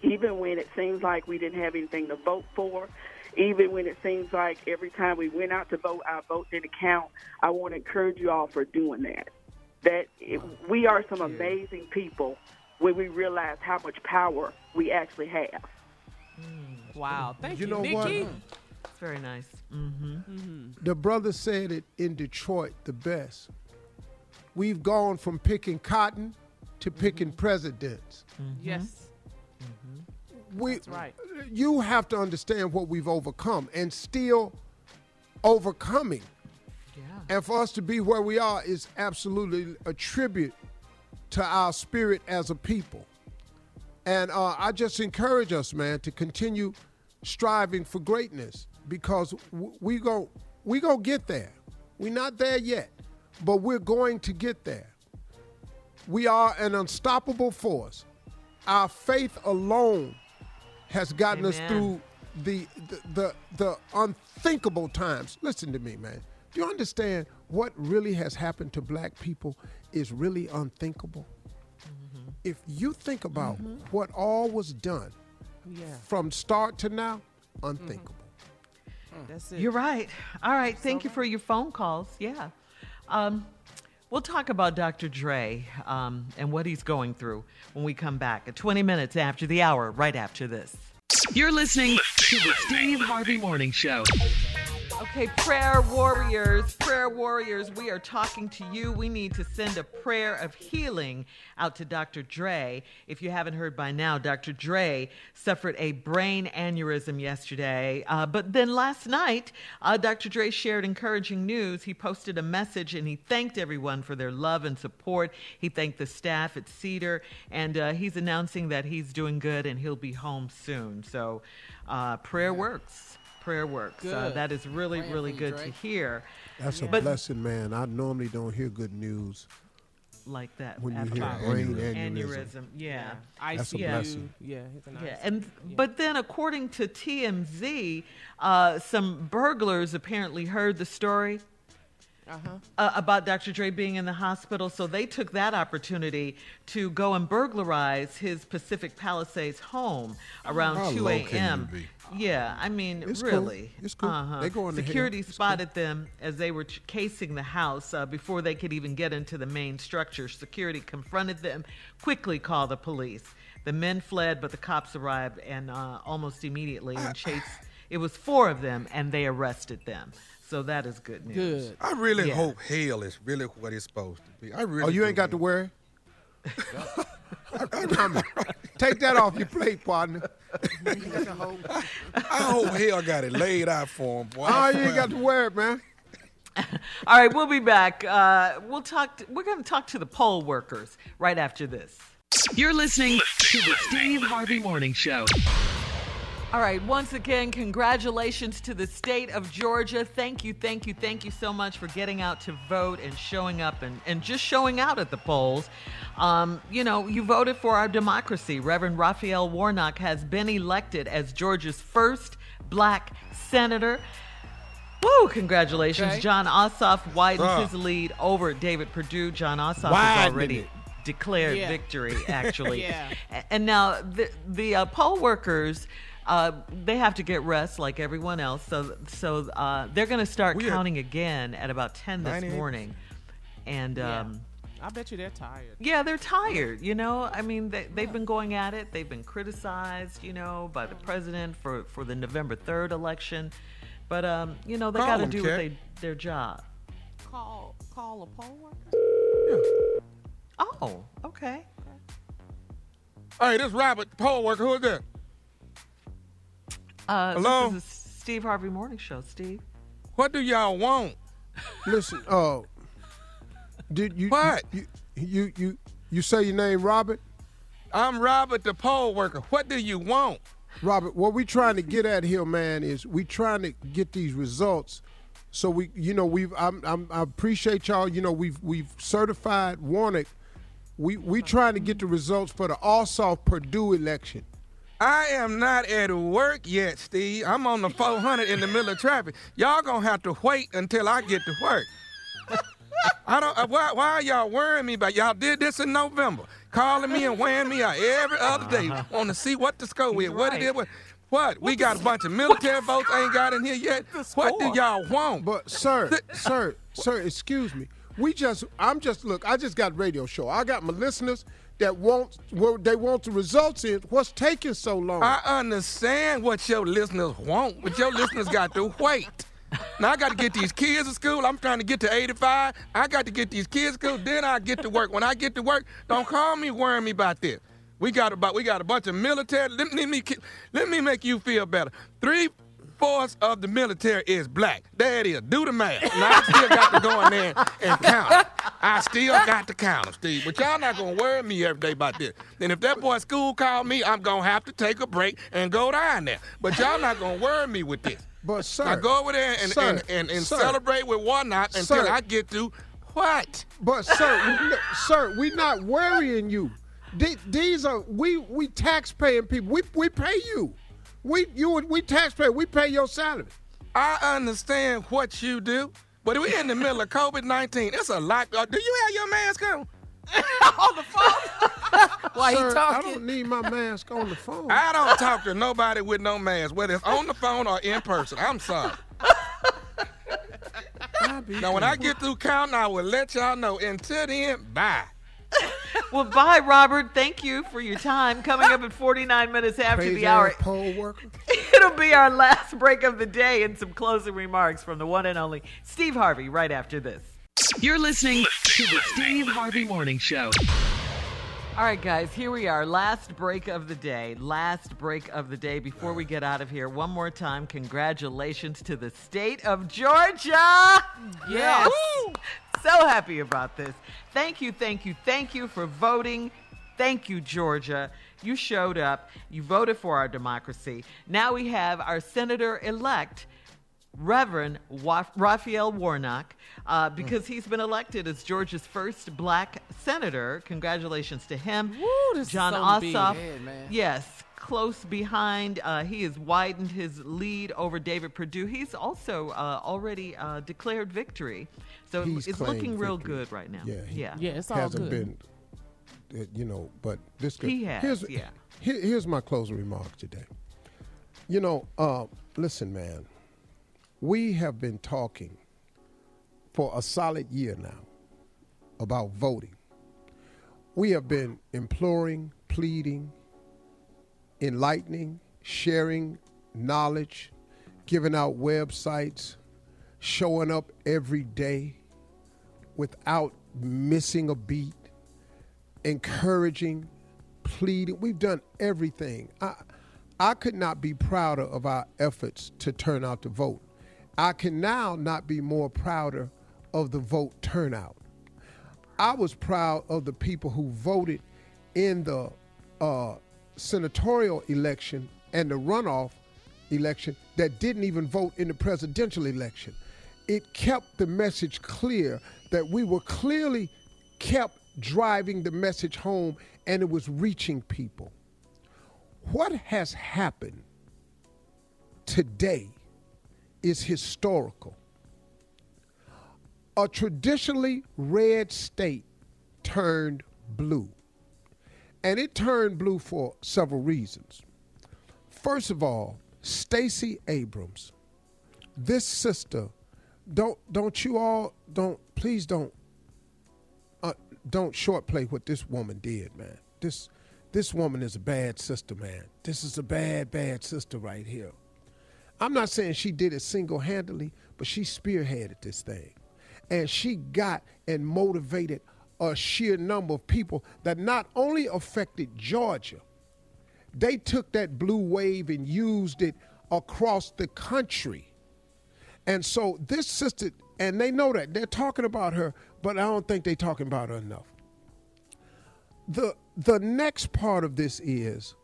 even when it seems like we didn't have anything to vote for. Even when it seems like every time we went out to vote, our vote didn't count. I want to encourage you all for doing that. That it, we are some amazing people when we realize how much power we actually have. Wow. Thank you, You know what? Nikki. It's very nice. Mm-hmm. The brother said it in Detroit the best. We've gone from picking cotton to picking mm-hmm. presidents. Mm-hmm. Yes. Mm-hmm. We, That's right. You have to understand what we've overcome and still overcoming. Yeah. And for us to be where we are is absolutely a tribute to our spirit as a people. And uh, I just encourage us, man, to continue striving for greatness because w- we go we go get there. We're not there yet, but we're going to get there. We are an unstoppable force. Our faith alone has gotten us through the, the the the unthinkable times. Listen to me, man. Do you understand what really has happened to black people is really unthinkable? Mm-hmm. If you think about mm-hmm. what all was done Yeah. from start to now, mm-hmm. unthinkable. That's mm. it. You're right. All right. Thank you for your phone calls. Yeah. Um, we'll talk about Dr. Dre um, and what he's going through when we come back at 20 minutes after the hour, right after this. You're listening to the Steve Harvey Morning Show. Okay, prayer warriors, prayer warriors, we are talking to you. We need to send a prayer of healing out to Dr. Dre. If you haven't heard by now, Dr. Dre suffered a brain aneurysm yesterday. Uh, but then last night, uh, Dr. Dre shared encouraging news. He posted a message and he thanked everyone for their love and support. He thanked the staff at Cedar, and uh, he's announcing that he's doing good and he'll be home soon. So, uh, prayer works prayer works. Uh, that is really, Praying really for you, good to hear. That's a But blessing, man. I normally don't hear good news. like that When you hear brain aneurysm. Yeah, That's a ICU. blessing. Yeah, he's an Yeah, ICU. and but then according to TMZ, uh, some burglars apparently heard the story Uh-huh. uh, about Dr. Dre being in the hospital, so they took that opportunity to go and burglarize his Pacific Palisades home around How 2 low can you a.m. be? Yeah, I mean, It's cool. really. It's cool. Uh-huh. They go in the hill. Security It's spotted them as they were ch- casing the house uh, before they could even get into the main structure. Security confronted them, quickly called the police. The men fled, but the cops arrived and uh, almost immediately and *coughs* chased. It was four of them, and they arrested them. So that is good news. Good. I really Yeah. hope hell is really what it's supposed to be. I really. oh, you ain't got to worry. *laughs* I mean, take that off your plate, partner. I hope hell got it laid out for him, boy. Oh, you ain't got to worry, man. All right, we'll be back. Uh, we'll talk. we're going to talk to the poll workers right after this. You're listening to the Steve Harvey Morning Show. All right, once again, congratulations to the state of Georgia. Thank you, thank you, thank you so much for getting out to vote and showing up and, and just showing out at the polls. Um, you know, you voted for our democracy. Reverend Raphael Warnock has been elected as Georgia's first black senator. Woo, congratulations. Okay. Jon Ossoff widens his lead over David Perdue. Jon Ossoff has Widening already it. declared Yeah. victory, actually. *laughs* Yeah. And now the the uh, poll workers, uh, they have to get rest like everyone else. So so uh, they're going to start We are- counting again at about ten this 98. morning, and. Yeah. Um, I bet you they're tired. yeah, they're tired. You know, I mean, they, they've been going at it. They've been criticized, you know, by the president for, for the November third election, but um, you know, they got to do Kat. what they their job. Call call a poll worker. Yeah. Oh, okay. Hey, this Robert, the poll worker. Who is that? Uh, Hello? This is a Steve Harvey Morning Show, Steve. What do y'all want? Listen, uh, did you What? You, you you you say your name, Robert? I'm Robert, the poll worker. What do you want? Robert, what we trying to get at here, man, is we trying to get these results. So we, you know, we've I'm, I'm, I appreciate y'all. You know, we've we've certified Warnock. We we trying to get the results for the Ossoff Perdue election. I am not at work yet, Steve. I'm on the 400 in the middle of traffic. Y'all gonna have to wait until I get to work. I don't. Uh, why, why are y'all worrying me about? Y'all did this in November, calling me and weighing me out every other day, want to see what the score is, what it is. What, what? we got a bunch of military votes ain't got in here yet. What do y'all want? But sir, sir, sir, excuse me. We just, I'm just look. I just got radio show. I got my listeners that want, they want the results in. What's taking so long? I understand what your listeners want, but your listeners got to wait. Now I got to get these kids to school. I'm trying to get to 85. I got to get these kids to school. Then I get to work. When I get to work, don't call me worrying me about this. We got about we got a bunch of military. Let, let me let me make you feel better. Three fourths of the military is black. There it is. Do the math. Now I still got to go in there and count. I still got to count them, Steve. But y'all not gonna worry me every day about this. Then if that boy school called me, I'm gonna have to take a break and go down there. But y'all not gonna worry me with this. But sir, Now go over there and, sir, and, and, and sir, celebrate with whatnot until Sir. I get to what? But sir, sir, we not worrying you. The- These are we we taxpaying people. We we pay you. We you we taxpayer. We pay your salary. I understand what you do, but we in the middle of COVID nineteen. It's a lot. Uh, do you have your mask on? *laughs* on the phone. *laughs* Why Sir, he talking? I don't need my mask on the phone. I don't talk to nobody with no mask, whether it's on the phone or in person. I'm sorry. *laughs* Now, when I get through counting, I will let y'all know. Until then, bye. *laughs* Well, bye, Robert. Thank you for your time. Coming up at 49 minutes after Crazy the hour, poll worker. *laughs* it'll be our last break of the day and some closing remarks from the one and only Steve Harvey right after this. You're listening to the Steve Harvey Morning Show. All right, guys, here we are. Last break of the day. Last break of the day before we get out of here. One more time, congratulations to the state of Georgia. Yes. Woo! So happy about this. Thank you, thank you, thank you for voting. Thank you, Georgia. You showed up. You voted for our democracy. Now we have our senator elect. Reverend Raphael Warnock, uh, because he's been elected as Georgia's first black senator. Congratulations to him. this Jon something Ossoff, had, man. yes, close behind. Uh, he has widened his lead over David Perdue. He's also uh, already uh, declared victory, so He's it's claimed looking real victory. good right now. Yeah, he yeah, hasn't been, uh, you know, but this. could- He has, Here's, yeah. here- here's my closing remark today. You know, uh, listen, man. We have been talking for a solid year now about voting. We have been imploring, pleading, enlightening, sharing knowledge, giving out websites, showing up every day without missing a beat, encouraging, pleading. We've done everything. I, I could not be prouder of our efforts to turn out to vote. I can now not be more prouder of the vote turnout. I was proud of the people who voted in the uh, senatorial election and the runoff election that didn't even vote in the presidential election. It kept the message clear that we were clearly kept driving the message home and it was reaching people. What has happened today is historical. A traditionally red state turned blue. And it turned blue for several reasons. First of all, Stacey Abrams, this sister, don't don't you all don't please don't uh, don't shortplay what this woman did, man. This this woman is a bad sister, man. This is a bad bad sister right here. I'm not saying she did it single handedly, but she spearheaded this thing. And she got and motivated a sheer number of people that not only affected Georgia, they took that blue wave and used it across the country. And so this sister, and they know that they're talking about her, but I don't think they're talking about her enough. The the next part of this is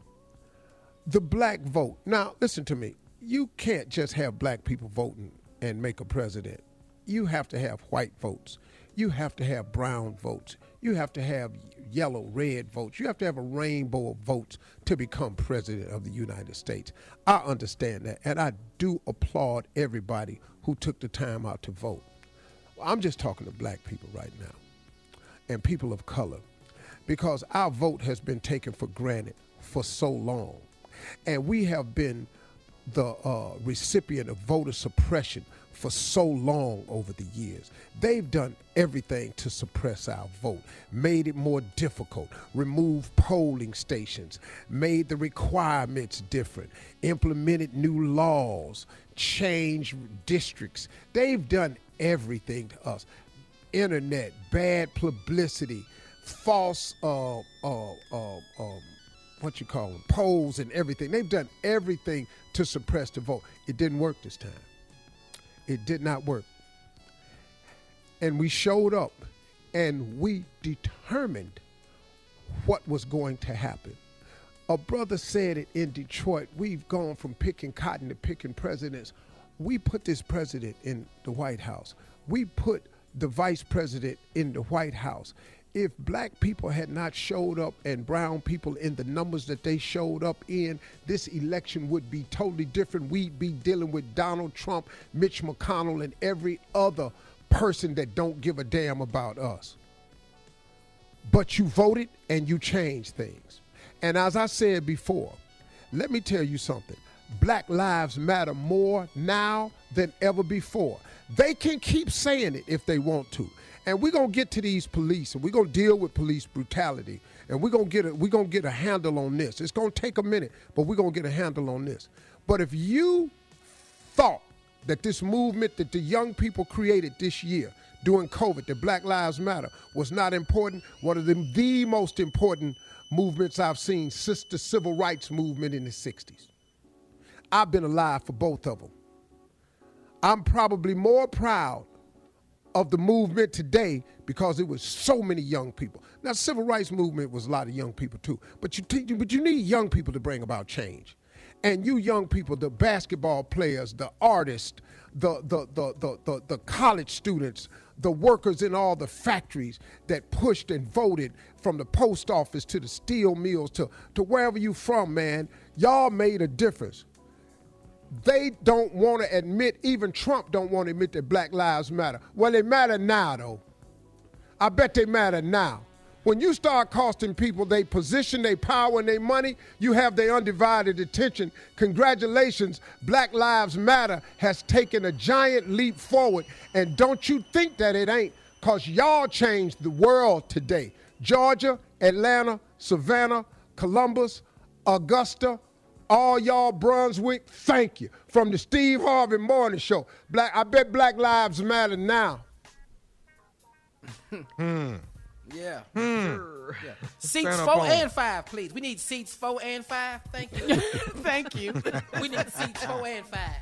the black vote. Now, listen to me. You can't just have black people voting and make a president. You have to have white votes. You have to have brown votes. You have to have yellow, red votes. You have to have a rainbow of votes to become president of the United States. I understand that, and I do applaud everybody who took the time out to vote. I'm just talking to black people right now and people of color because our vote has been taken for granted for so long. And we have been the uh, recipient of voter suppression for so long over the years. They've done everything to suppress our vote, made it more difficult, removed polling stations, made the requirements different, implemented new laws, changed districts. They've done everything to us. Internet, bad publicity, false uh, uh, uh, um, what you call them, polls and everything. They've done everything to suppress the vote. It didn't work this time. It did not work. And we showed up and we determined what was going to happen. A brother said it in Detroit. We've gone from picking cotton to picking presidents. We put this president in the White House. We put the vice president in the White House if black people had not showed up and brown people in the numbers that they showed up in, this election would be totally different. We'd be dealing with Donald Trump, Mitch McConnell, and every other person that don't give a damn about us. But you voted and you changed things. And as I said before, let me tell you something. Black lives matter more now than ever before. They can keep saying it if they want to. And we're gonna get to these police, and we're gonna deal with police brutality, and we're gonna get a we're gonna get a handle on this. It's gonna take a minute, but we're gonna get a handle on this. But if you thought that this movement that the young people created this year during COVID, that Black Lives Matter, was not important, one of the, the most important movements I've seen since the civil rights movement in the 60s. I've been alive for both of them. I'm probably more proud of the movement today because it was so many young people. Now, civil rights movement was a lot of young people too, but you, t- but you need young people to bring about change. And you young people, the basketball players, the artists, the, the, the, the, the, the college students, the workers in all the factories that pushed and voted from the post office to the steel mills to, to wherever you from, man, y'all made a difference. They don't want to admit, even Trump don't want to admit that Black Lives Matter. Well, they matter now, though. I bet they matter now. When you start costing people their position, their power, and their money, you have their undivided attention. Congratulations, Black Lives Matter has taken a giant leap forward. And don't you think that it ain't, because y'all changed the world today. Georgia, Atlanta, Savannah, Columbus, Augusta, all y'all Brunswick, thank you. From the Steve Harvey Morning Show. Black, I bet Black Lives Matter now. *laughs* Hmm. Yeah. Hmm. yeah. Seats four on and five, please. We need seats four and five. Thank you. *laughs* Thank you. *laughs* we need seats four and five.